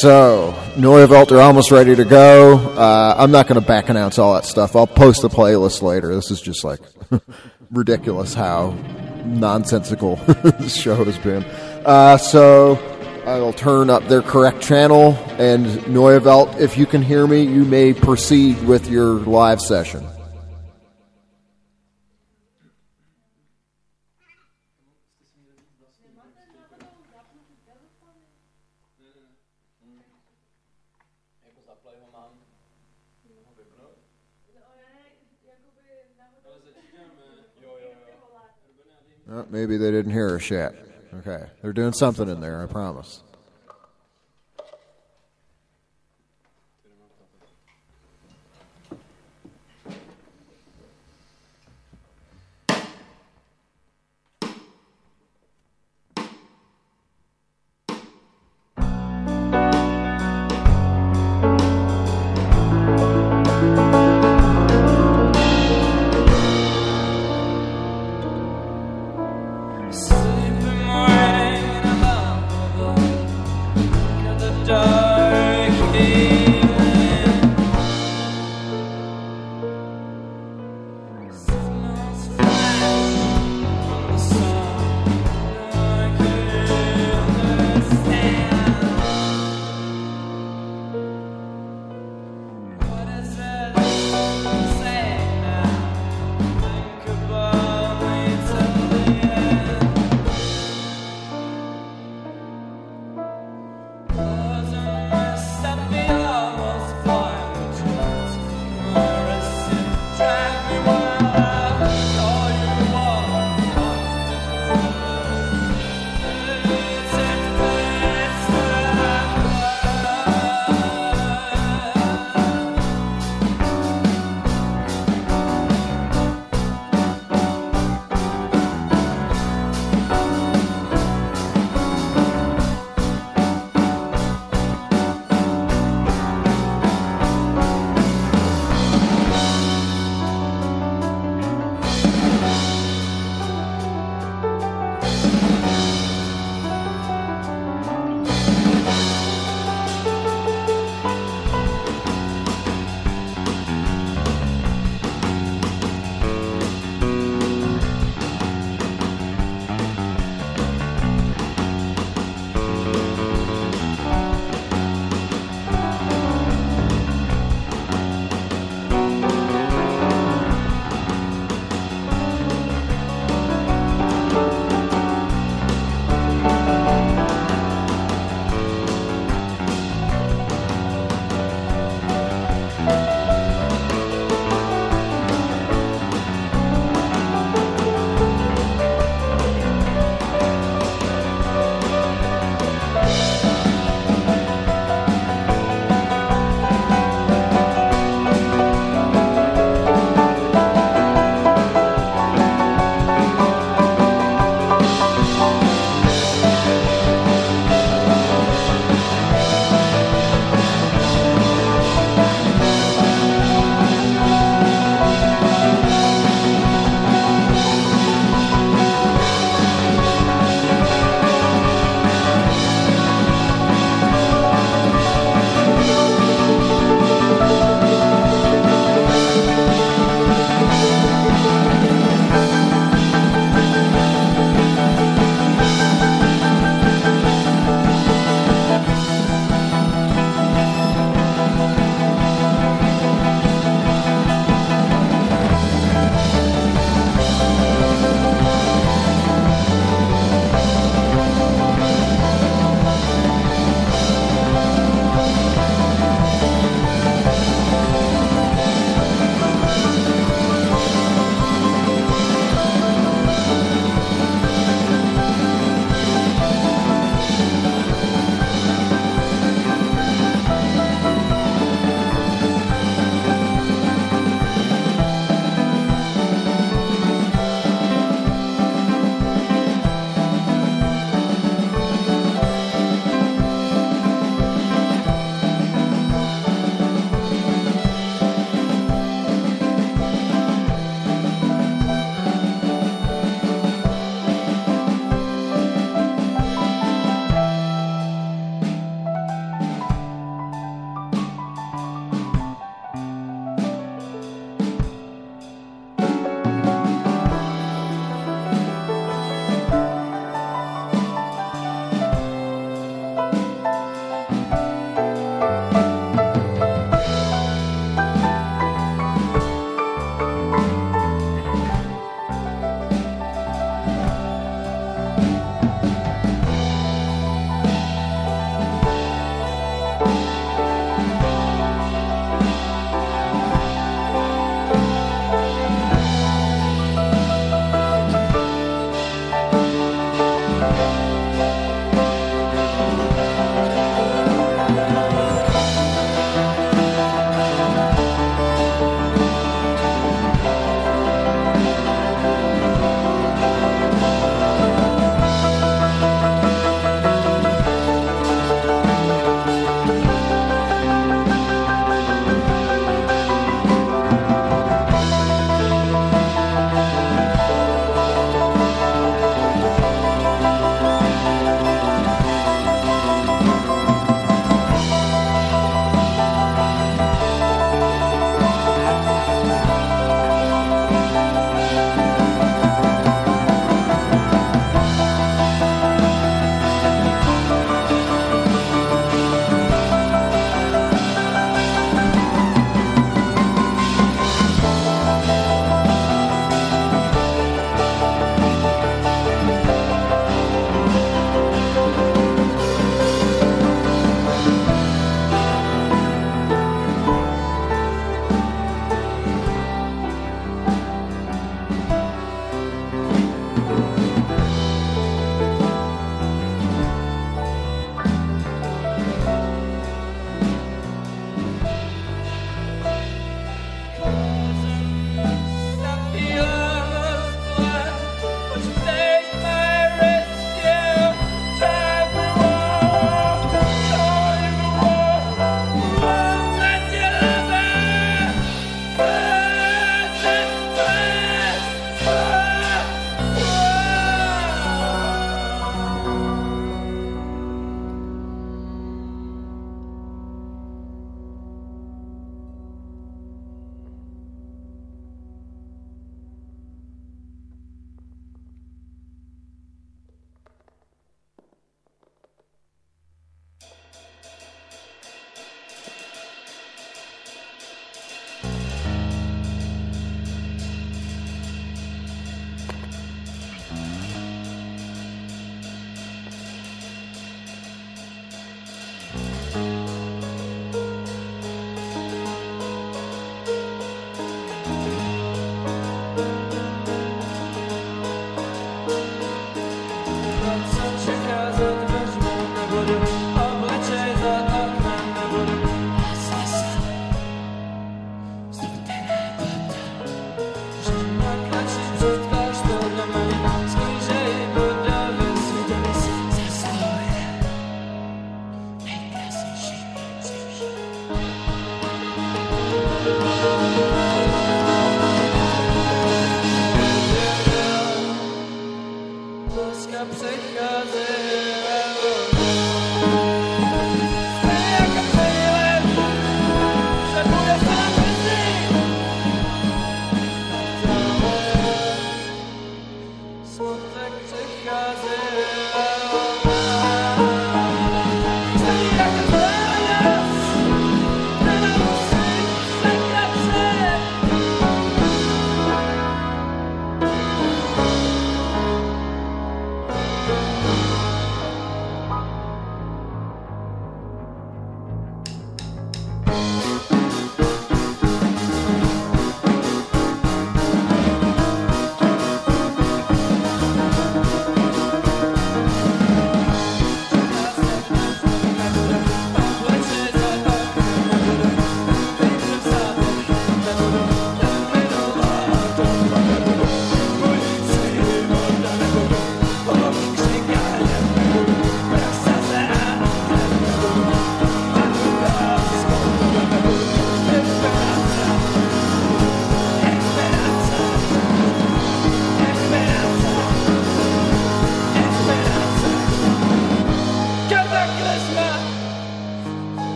So Neue Welt are almost ready to go. Uh, I'm not going to back announce all that stuff. I'll post the playlist later. This is just like ridiculous how nonsensical this show has been. Uh, so I will turn up their correct channel, and Neue Welt, if you can hear me, you may proceed with your live session. Maybe they didn't hear us yet. Okay, they're doing something in there. I promise.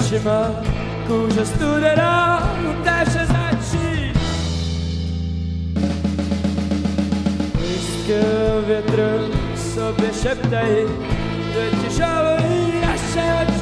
Očima, kůže studená, teče začít. Lístky větru sobě šeptají, teď žalují naše oči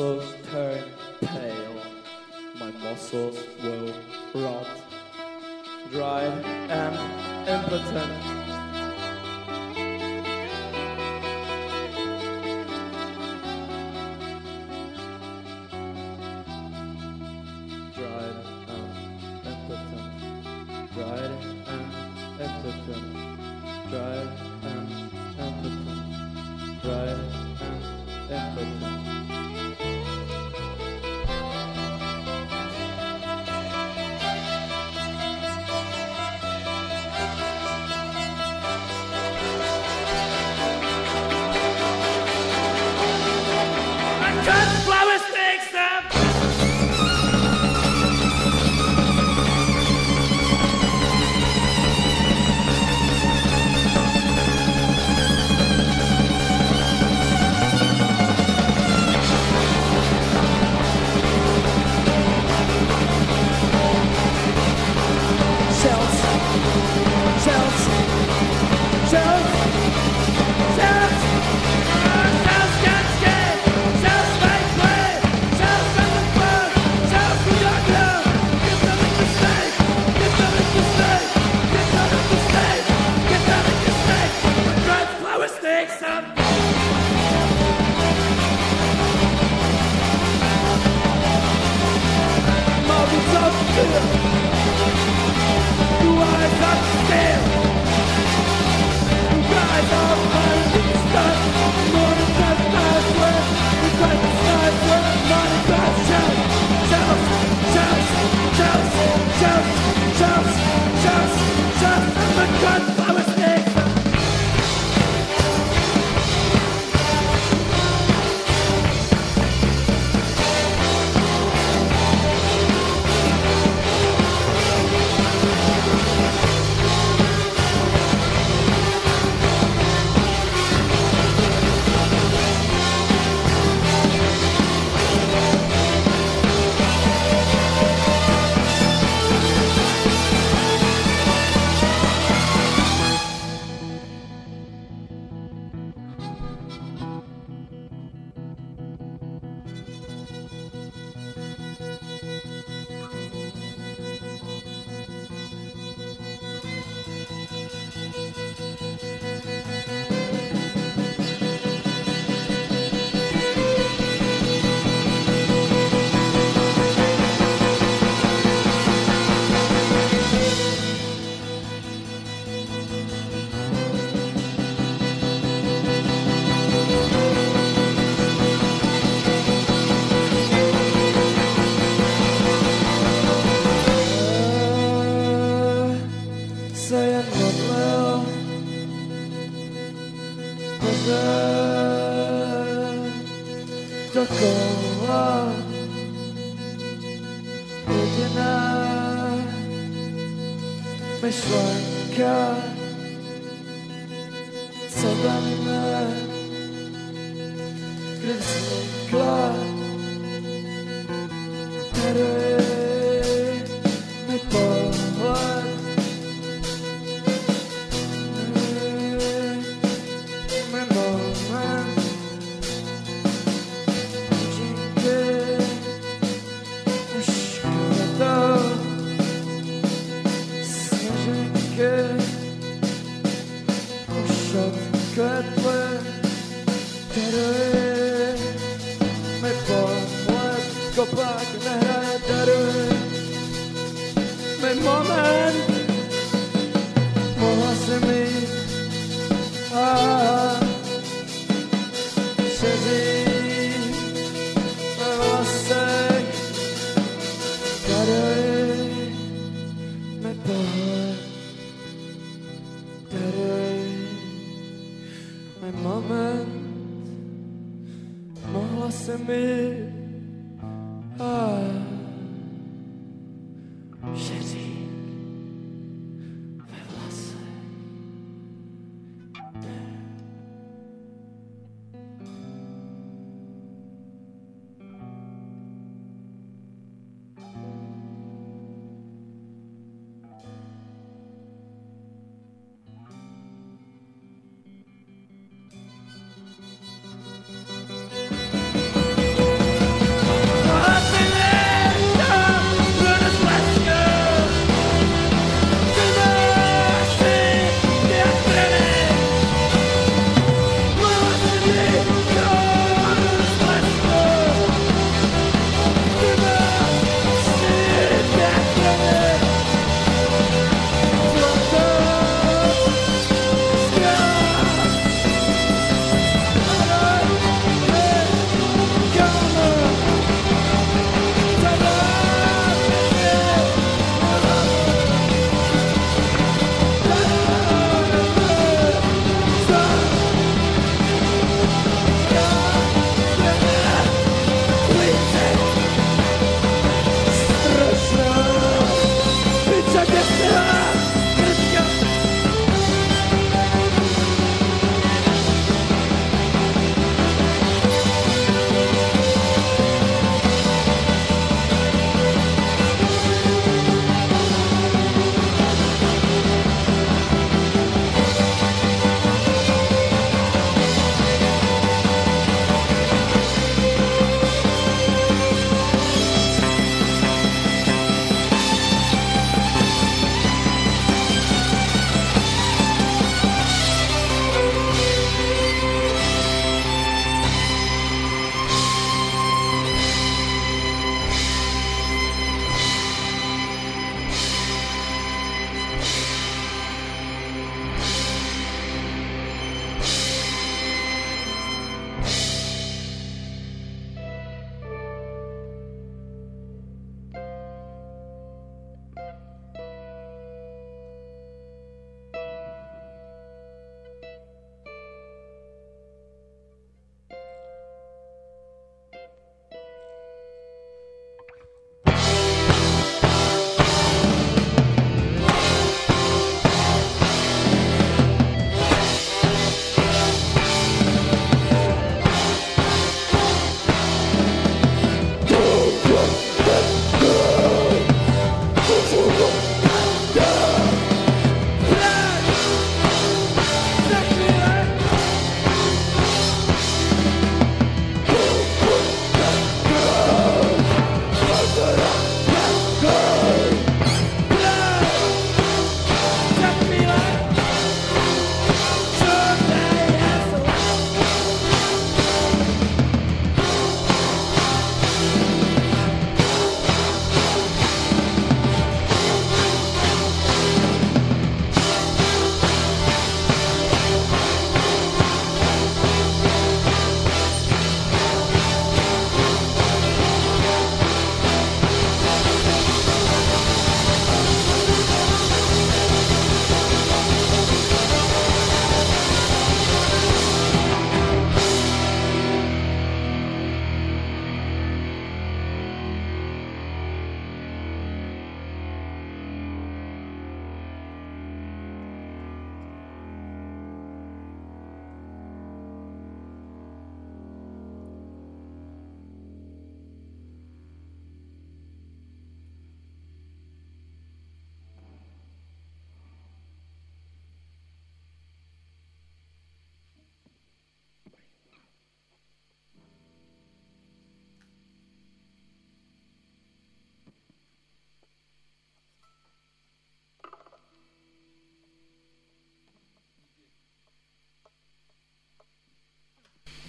the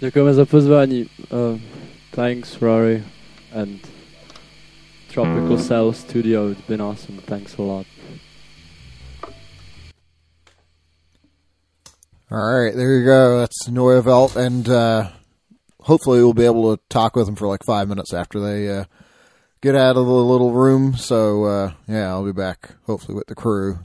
Děkujeme za pozvání. Uh, thanks, Rory, and Tropical mm. Cell Studio. It's been awesome. Thanks a lot. All right, there you go. That's Neue Welt, and uh, hopefully we'll be able to talk with them for like five minutes after they uh, get out of the little room. So uh, yeah, I'll be back hopefully with the crew.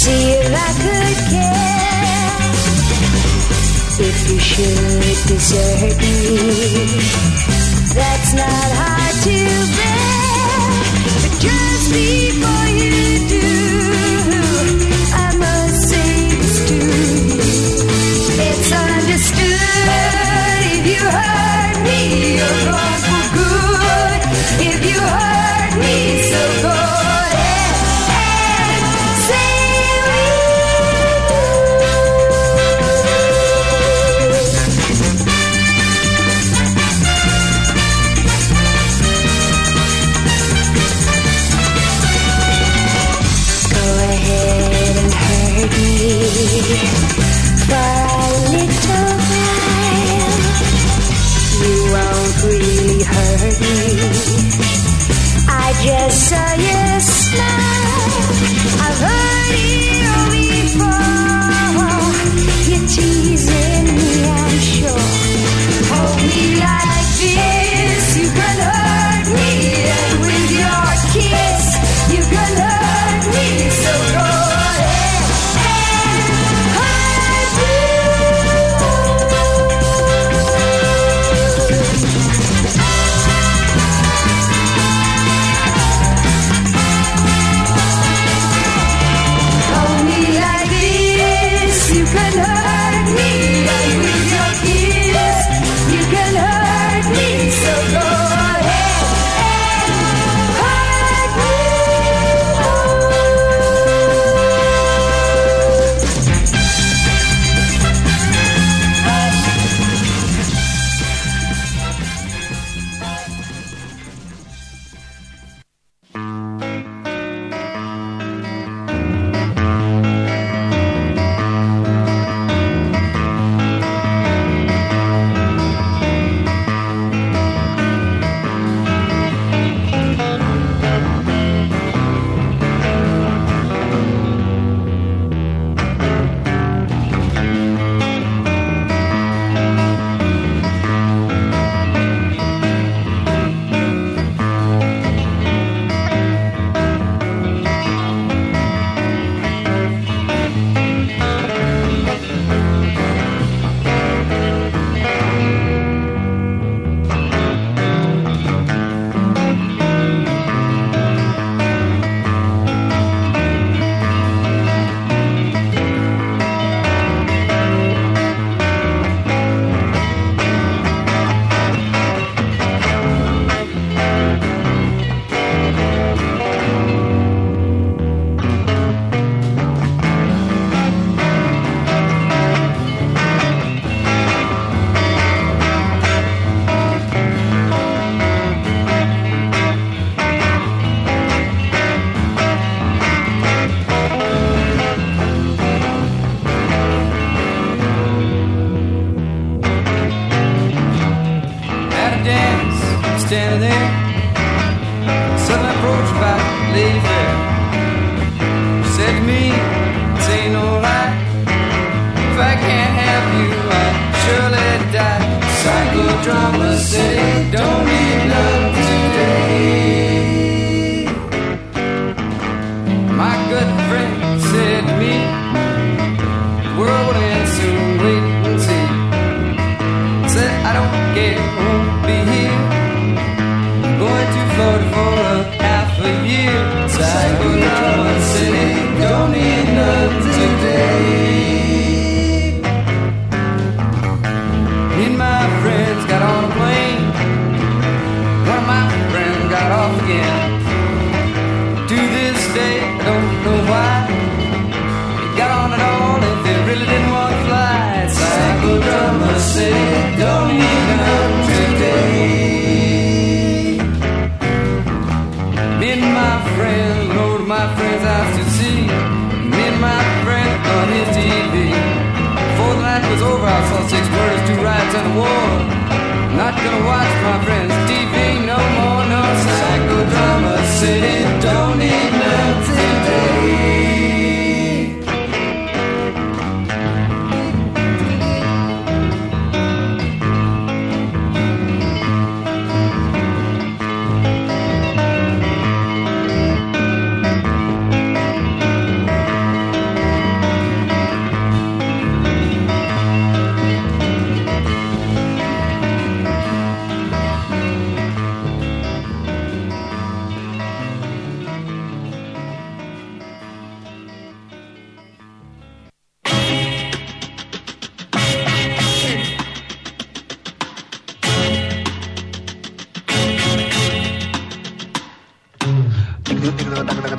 see you I could.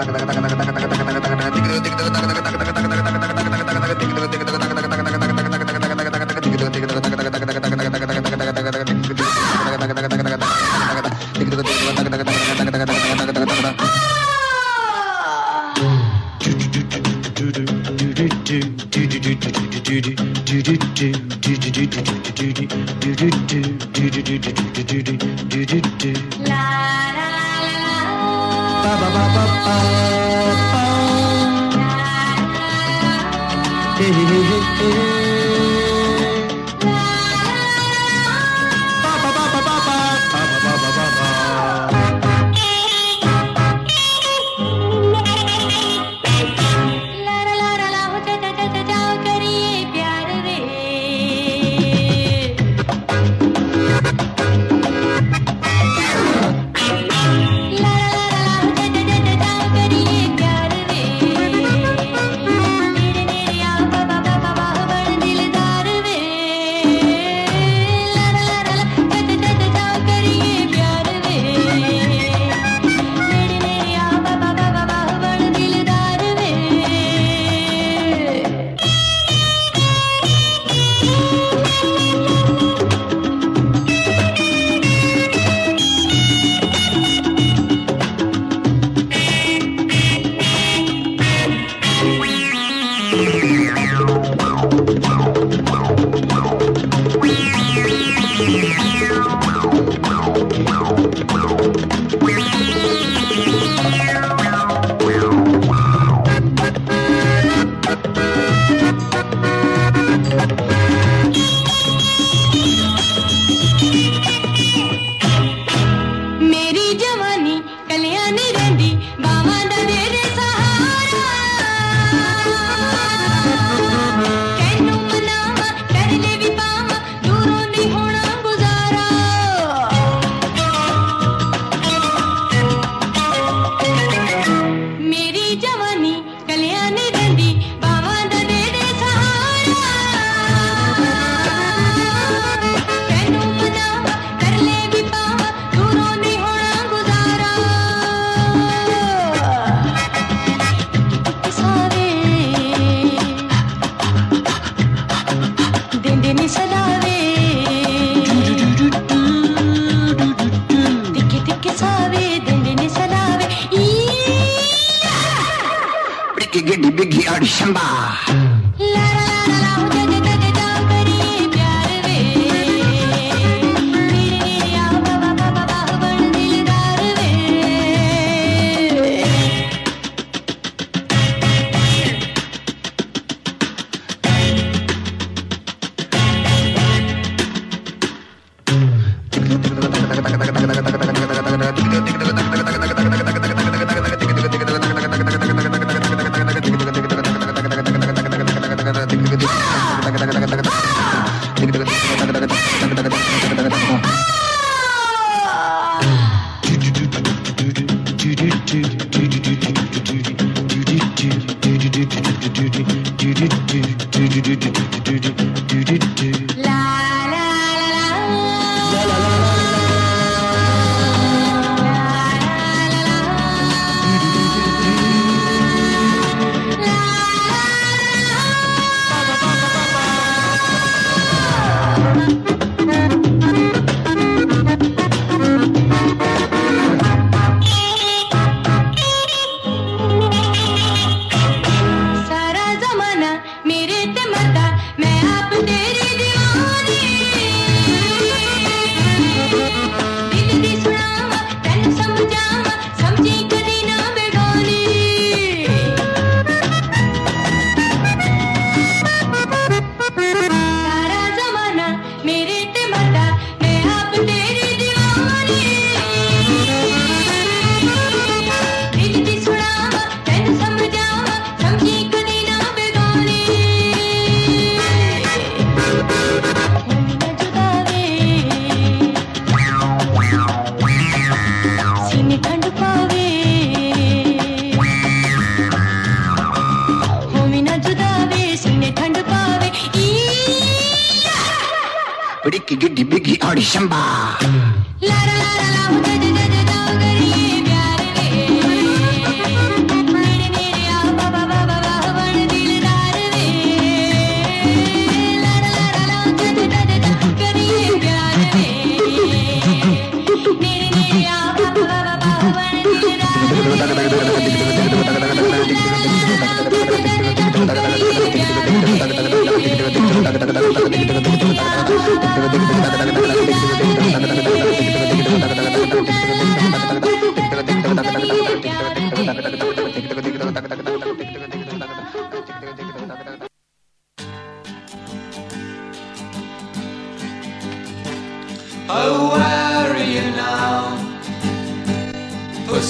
那个那个那个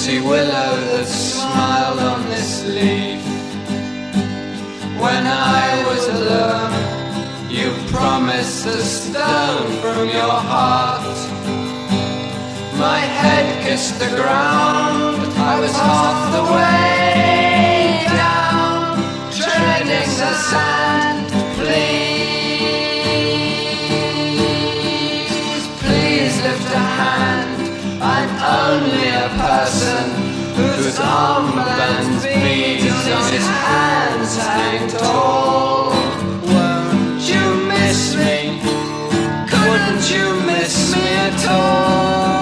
Pussy willow that smiled on this leaf. When I was alone, you promised a stone from your heart. My head kissed the ground, I was half the way down, treading the sand. Whose armbands beads on his hands hang tall. Won't you miss me? Couldn't you miss me at all?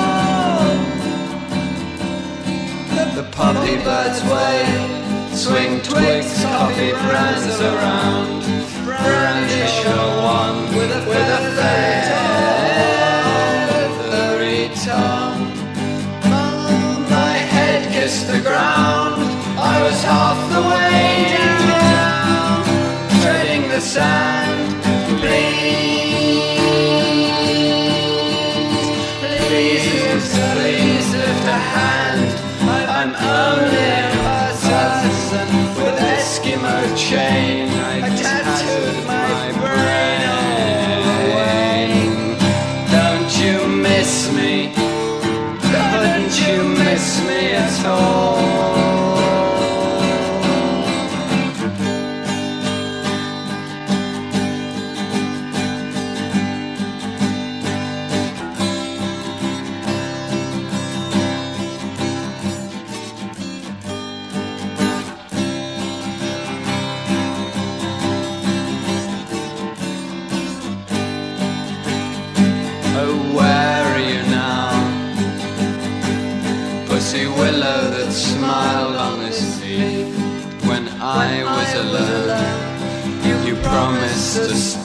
The poppy birds wave, swing twigs, coffee brands around. Brandish her wand with a, chain. I tattooed my brain. away. Don't you miss me? Couldn't you miss me at all?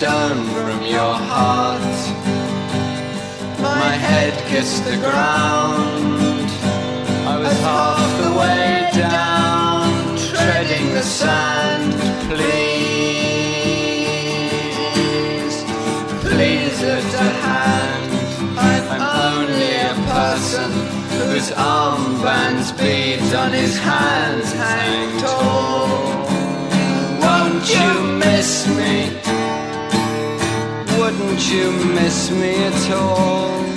From your heart. My head kissed the ground. I was half the way down, treading the sand. Please, please lift a hand. I'm only a person whose armbands beads on his hands hang tall. Won't you miss me? Wouldn't you miss me at all?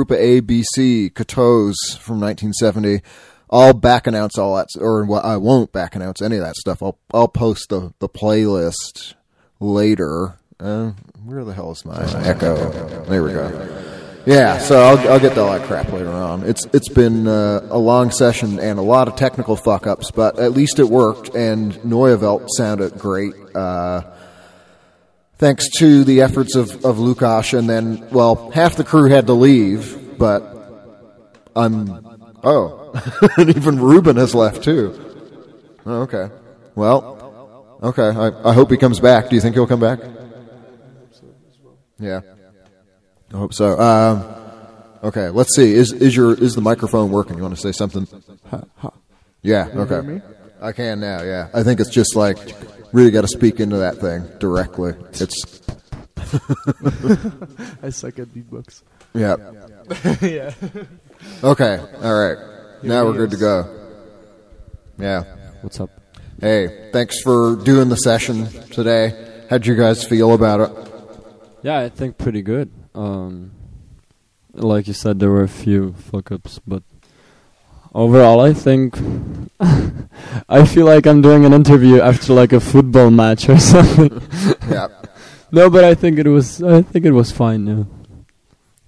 Group of ABC, Catos from 1970. I'll back announce all that, or well, I won't back announce any of that stuff. I'll I'll post the the playlist later. Uh, where the hell is my echo? There we go. Yeah, so I'll I'll get to all that crap later on. It's it's been uh, a long session and a lot of technical fuck ups, but at least it worked and Neue Welt sounded great. Uh, thanks to the efforts of, of Lukash and then well, half the crew had to leave, but I'm oh and even Ruben has left too. Oh, okay. Well, okay. I, I hope he comes back. Do you think he'll come back? Yeah. I hope so. Um, okay, let's see. Is is your is the microphone working? You want to say something? Yeah. Okay. I can now. Yeah. I think it's just like really got to speak into that thing directly. It's I suck at beatbox. yeah. yeah. Okay. All right. Now we're good to go. Yeah. What's up? Hey, thanks for doing the session today. How'd you guys feel about it? Yeah, I think pretty good. Um, like you said, there were a few fuck ups, but overall, I think I feel like I'm doing an interview after like a football match or something. Yeah. No, but I think it was. I think it was fine. Yeah. I think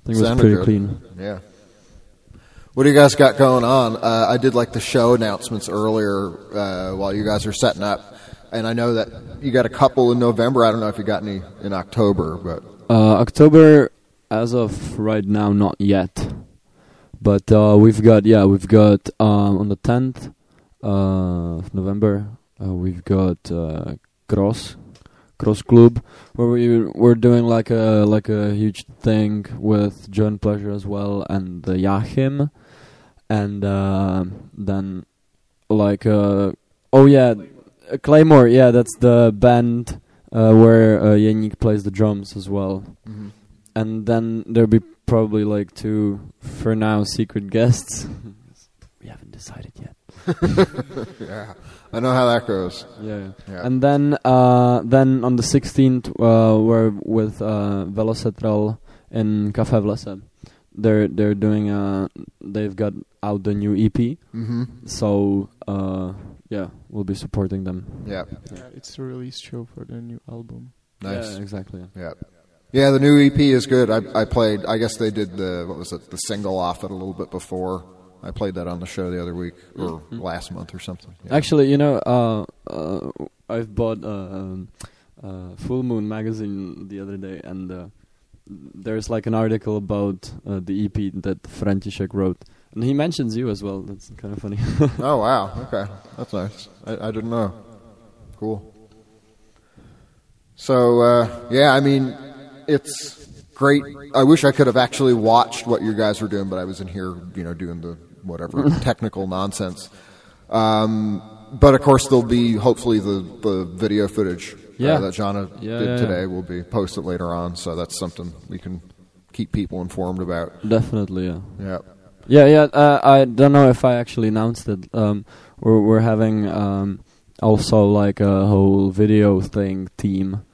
it was Sounded pretty good. clean. Yeah. What do you guys got going on? Uh, I did like the show announcements earlier uh, while you guys are setting up, and I know that you got a couple in November. I don't know if you got any in October, but Uh, October, as of right now, not yet. But uh, we've got yeah, we've got um, on the tenth uh, of November, uh, we've got uh, Cross Cross Club, where we we're doing like a like a huge thing with John Pleasure as well and the Yachim, and uh, then like uh, oh yeah, Claymore yeah that's the band uh, where uh, Yannick plays the drums as well. Mhm. And then there'll be probably like two, for now, secret guests. we haven't decided yet. yeah, I know how that goes. Yeah. yeah. And then, uh, then on the 16th, uh, we're with uh, Velocetral in Cafe V lese. They're they're doing uh they've got out the new EP. Mhm. So uh yeah, we'll be supporting them. Yeah. Yeah, it's a release show for the new album. Nice. Yeah, exactly. Yeah. Yeah, the new EP is good. I I played. I guess they did the what was it? The single off it a little bit before. I played that on the show the other week or Mhm. last month or something. Yeah. Actually, you know, uh, uh, I've bought uh, um, uh, Full Moon magazine the other day, and uh, there's like an article about uh, the EP that František wrote, and he mentions you as well. That's kind of funny. oh wow. Okay, that's nice. I, I didn't know. Cool. So uh, yeah, I mean, it's great. I wish I could have actually watched what you guys were doing, but I was in here, you know, doing the whatever technical nonsense. Um, but of course, there'll be hopefully the the video footage Yeah. uh, that Jana Yeah, did yeah, today yeah. will be posted later on. So that's something we can keep people informed about. Definitely, yeah. Yeah. Yeah, yeah. Uh, I don't know if I actually announced it. Um, we're we're having um, also like a whole video thing team.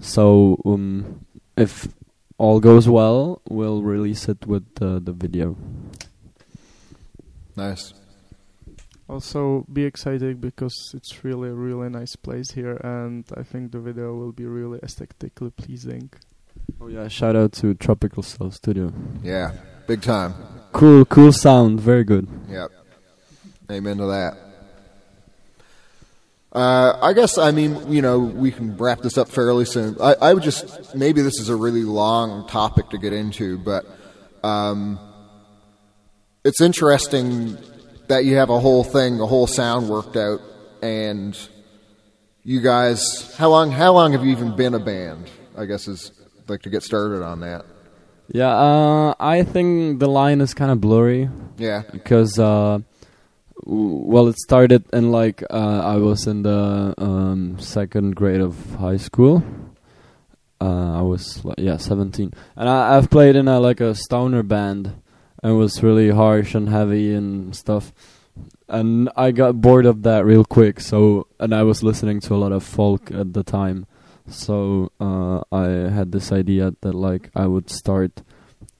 So um, if all goes well, we'll release it with the the video. Nice. Also, be excited because it's really a really nice place here, and I think the video will be really aesthetically pleasing. Oh yeah! Shout out to Tropical Cell Studio. Yeah, big time. Cool, cool sound. Very good. Yep. Amen to that. Uh, I guess I mean you know we can wrap this up fairly soon. I, I would just maybe this is a really long topic to get into, but um, it's interesting that you have a whole thing, a whole sound worked out, and you guys. How long? How long have you even been a band? I guess is like to get started on that. Yeah, uh, I think the line is kind of blurry. Yeah. Because, uh, well, it started in like uh, I was in the um, second grade of high school. Uh, I was like, yeah, seventeen, and I, I've played in a like a stoner band. and It was really harsh and heavy and stuff. And I got bored of that real quick. So, and I was listening to a lot of folk at the time. So uh, I had this idea that like I would start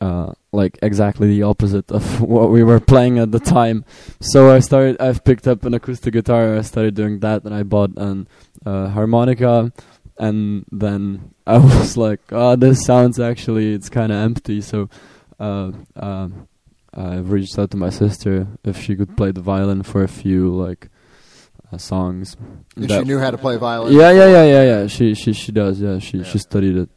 uh, like exactly the opposite of what we were playing at the time. So I started. I've picked up an acoustic guitar. I started doing that, and I bought an uh, harmonica. And then I was like, "Oh, this sounds actually it's kind of empty." So uh, um, I reached out to my sister if she could play the violin for a few like uh, songs. She knew how to play violin Yeah, yeah, yeah, yeah, yeah. She she she does. Yeah, she she studied it.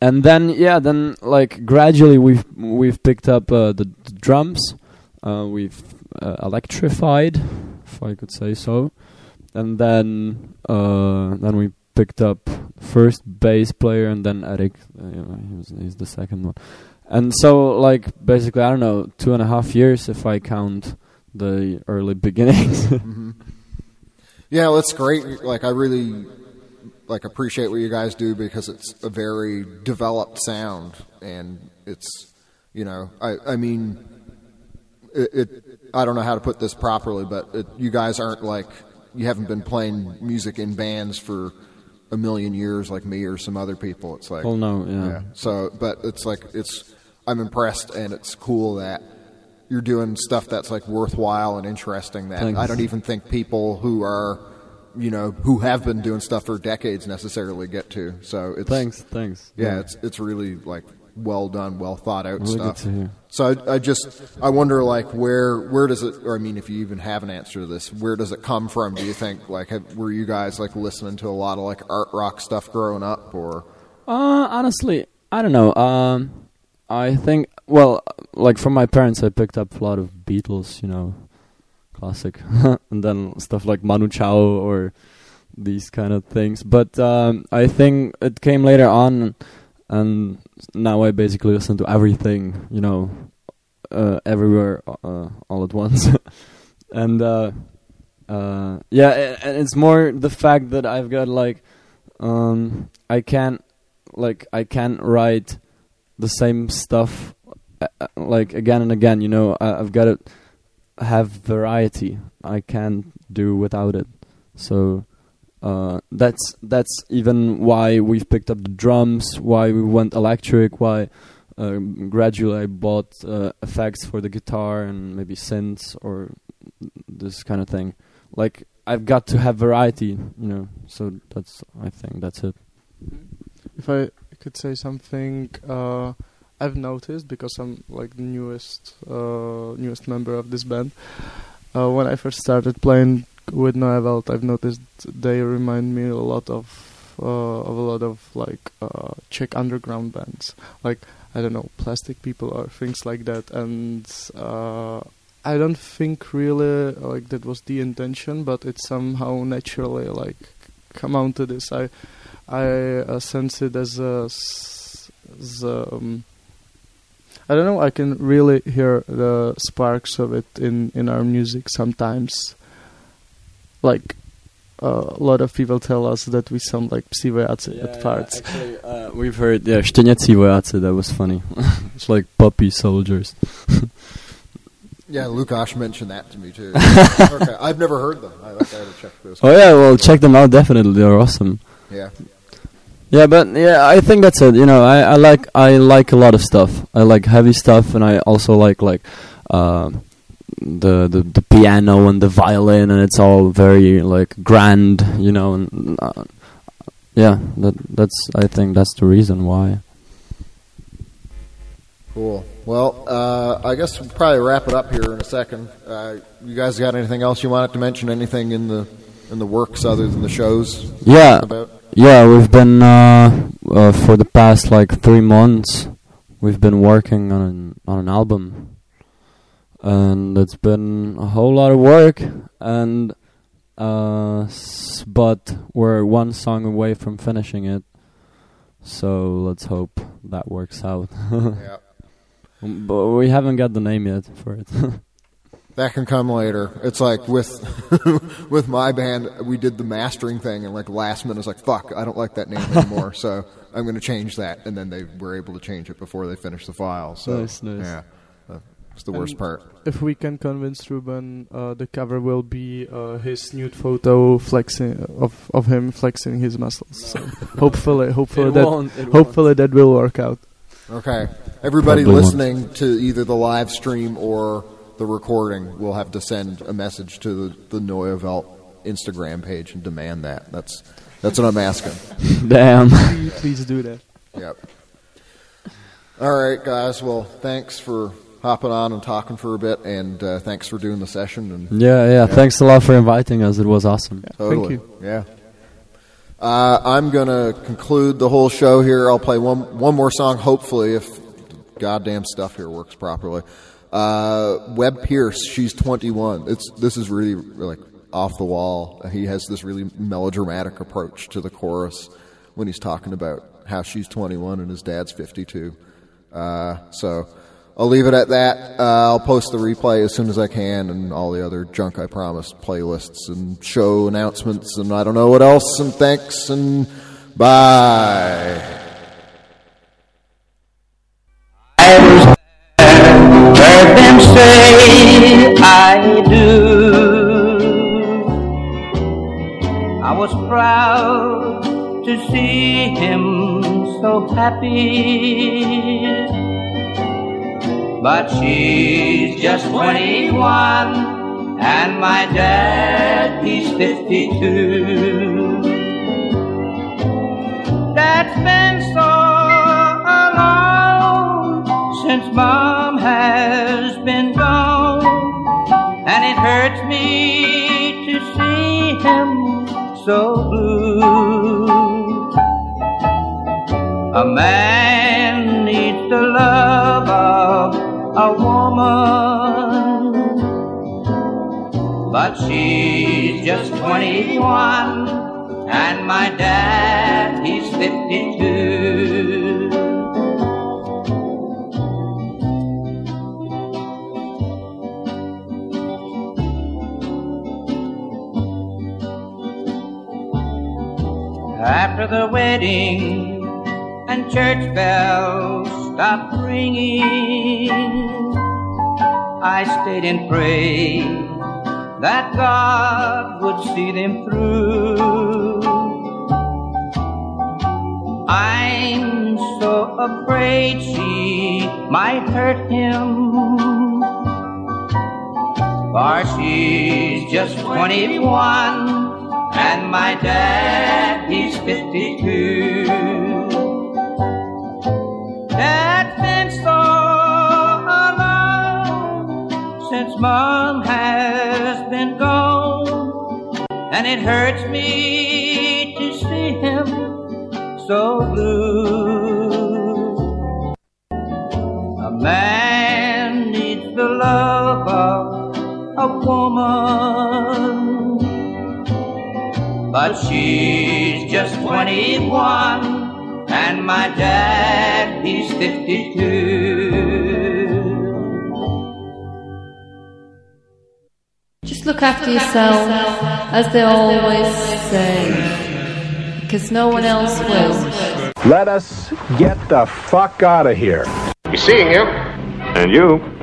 And then yeah, then like gradually we've we've picked up uh, the, the drums. Uh, we've uh, electrified, if I could say so. And then uh, then we picked up first bass player, and then Eric. Uh, he was, he's the second one. And so like basically I don't know two and a half years if I count the early beginnings. Mhm. Yeah, that's great. Like, I really like appreciate what you guys do because it's a very developed sound, and it's you know, I I mean, it. it I don't know how to put this properly, but it, you guys aren't like you haven't been playing music in bands for a million years like me or some other people. It's like Oh, no, yeah. So, but it's like it's I'm impressed, and it's cool that you're doing stuff that's like worthwhile and interesting. That Thanks. I don't even think people who are, you know, who have been doing stuff for decades necessarily get to. So it's Thanks, thanks. Yeah, Yeah. it's it's really like well done, well thought out Really stuff. So I, I just I wonder like where where does it or I mean if you even have an answer to this where does it come from do you think like have, were you guys like listening to a lot of like art rock stuff growing up or Uh, honestly, I don't know. Um, I think well, like from my parents, I picked up a lot of Beatles, you know, classic, and then stuff like Manu Chao or these kind of things. But um, I think it came later on, and now I basically listen to everything, you know, uh, everywhere, uh, all at once, and uh, uh, yeah, and it's more the fact that I've got like, um, I can't like I can't write the same stuff uh, uh, like again and again. You know, I, I've got to have variety. I can't do without it. So uh, that's that's even why we've picked up the drums. Why we went electric. Why uh, gradually I bought uh, effects for the guitar and maybe synths or this kind of thing. Like I've got to have variety. You know. So that's I think that's it. If I could say something, uh, I've noticed because I'm like the newest uh, newest member of this band. Uh, when I first started playing with Neue Welt, I've noticed they remind me a lot of uh, of a lot of like uh, Czech underground bands, like I don't know, Plastic People or things like that. And uh, I don't think really like that was the intention, but it somehow naturally like come out to this. I I uh, sense it as a, as um, I don't know. I can really hear the sparks of it in in our music sometimes. Like uh, a lot of people tell us that we sound like Psí vojáci at parts. Uh, we've heard yeah, Štěněcí vojáci. That was funny. it's like puppy soldiers. Yeah, Lukash mentioned that to me too. okay, I've never heard them. I, like, I gotta check those. Oh yeah, well check them out. Definitely, they're awesome. Yeah. Yeah, but yeah, I think that's it. You know, I, I like I like a lot of stuff. I like heavy stuff, and I also like like uh, the the the piano and the violin, and it's all very like grand. You know, and uh, yeah, that that's I think that's the reason why. Cool. Well, uh, I guess we'll probably wrap it up here in a second. Uh, you guys got anything else you wanted to mention? Anything in the in the works other than the shows? Yeah, About? Yeah, we've been uh, uh, for the past like three months. We've been working on an on an album, and it's been a whole lot of work. And uh, s- but we're one song away from finishing it, so let's hope that works out. Yeah. But we haven't got the name yet for it. That can come later. It's like with with my band, we did the mastering thing, and like last minute, I was like, "Fuck, I don't like that name anymore." so I'm going to change that, and then they were able to change it before they finished the file. So Nice, nice. yeah, that's the worst And part. If we can convince Ruben, uh, the cover will be uh, his nude photo flexing of of him flexing his muscles. So hopefully, hopefully It that won't, it hopefully that will work out. Okay. Everybody Probably listening to either the live stream or the recording we'll have to send a message to the, the Neue Welt Instagram page and demand that. That's that's what I'm asking. Damn. Please, please do that. Yep. All right, guys. Well, thanks for hopping on and talking for a bit, and uh, thanks for doing the session. And Yeah, yeah. Thanks a lot for inviting us. It was awesome. Totally. Thank you. Yeah. Uh, I'm gonna conclude the whole show here. I'll play one one more song, hopefully, if goddamn stuff here works properly. Uh, Webb Pierce, she's 21. It's this is really like off the wall. He has this really melodramatic approach to the chorus when he's talking about how she's 21 and his dad's 52. Uh, so I'll leave it at that. Uh, I'll post the replay as soon as I can and all the other junk I promised, playlists and show announcements and I don't know what else. And thanks and bye. I do. I was proud to see him so happy. But she's just 21 and my dad, he's 52. That's been so long since mom has been gone, and it hurts me to see him so blue. A man needs the love of a woman, but she's just 21, and my dad, he's 52. After the wedding and church bells stopped ringing, I stayed and prayed that God would see them through. I'm so afraid she might hurt him, for she's just 21 and my dad, he's 52. That's been so long since mom has been gone, and it hurts me to see him so blue. A man needs the love of a woman. But she's just 21 and my dad, he's 52. Just look after yourself, as they always say, because no one else will. Let us get the fuck out of here. Be seeing you. And you.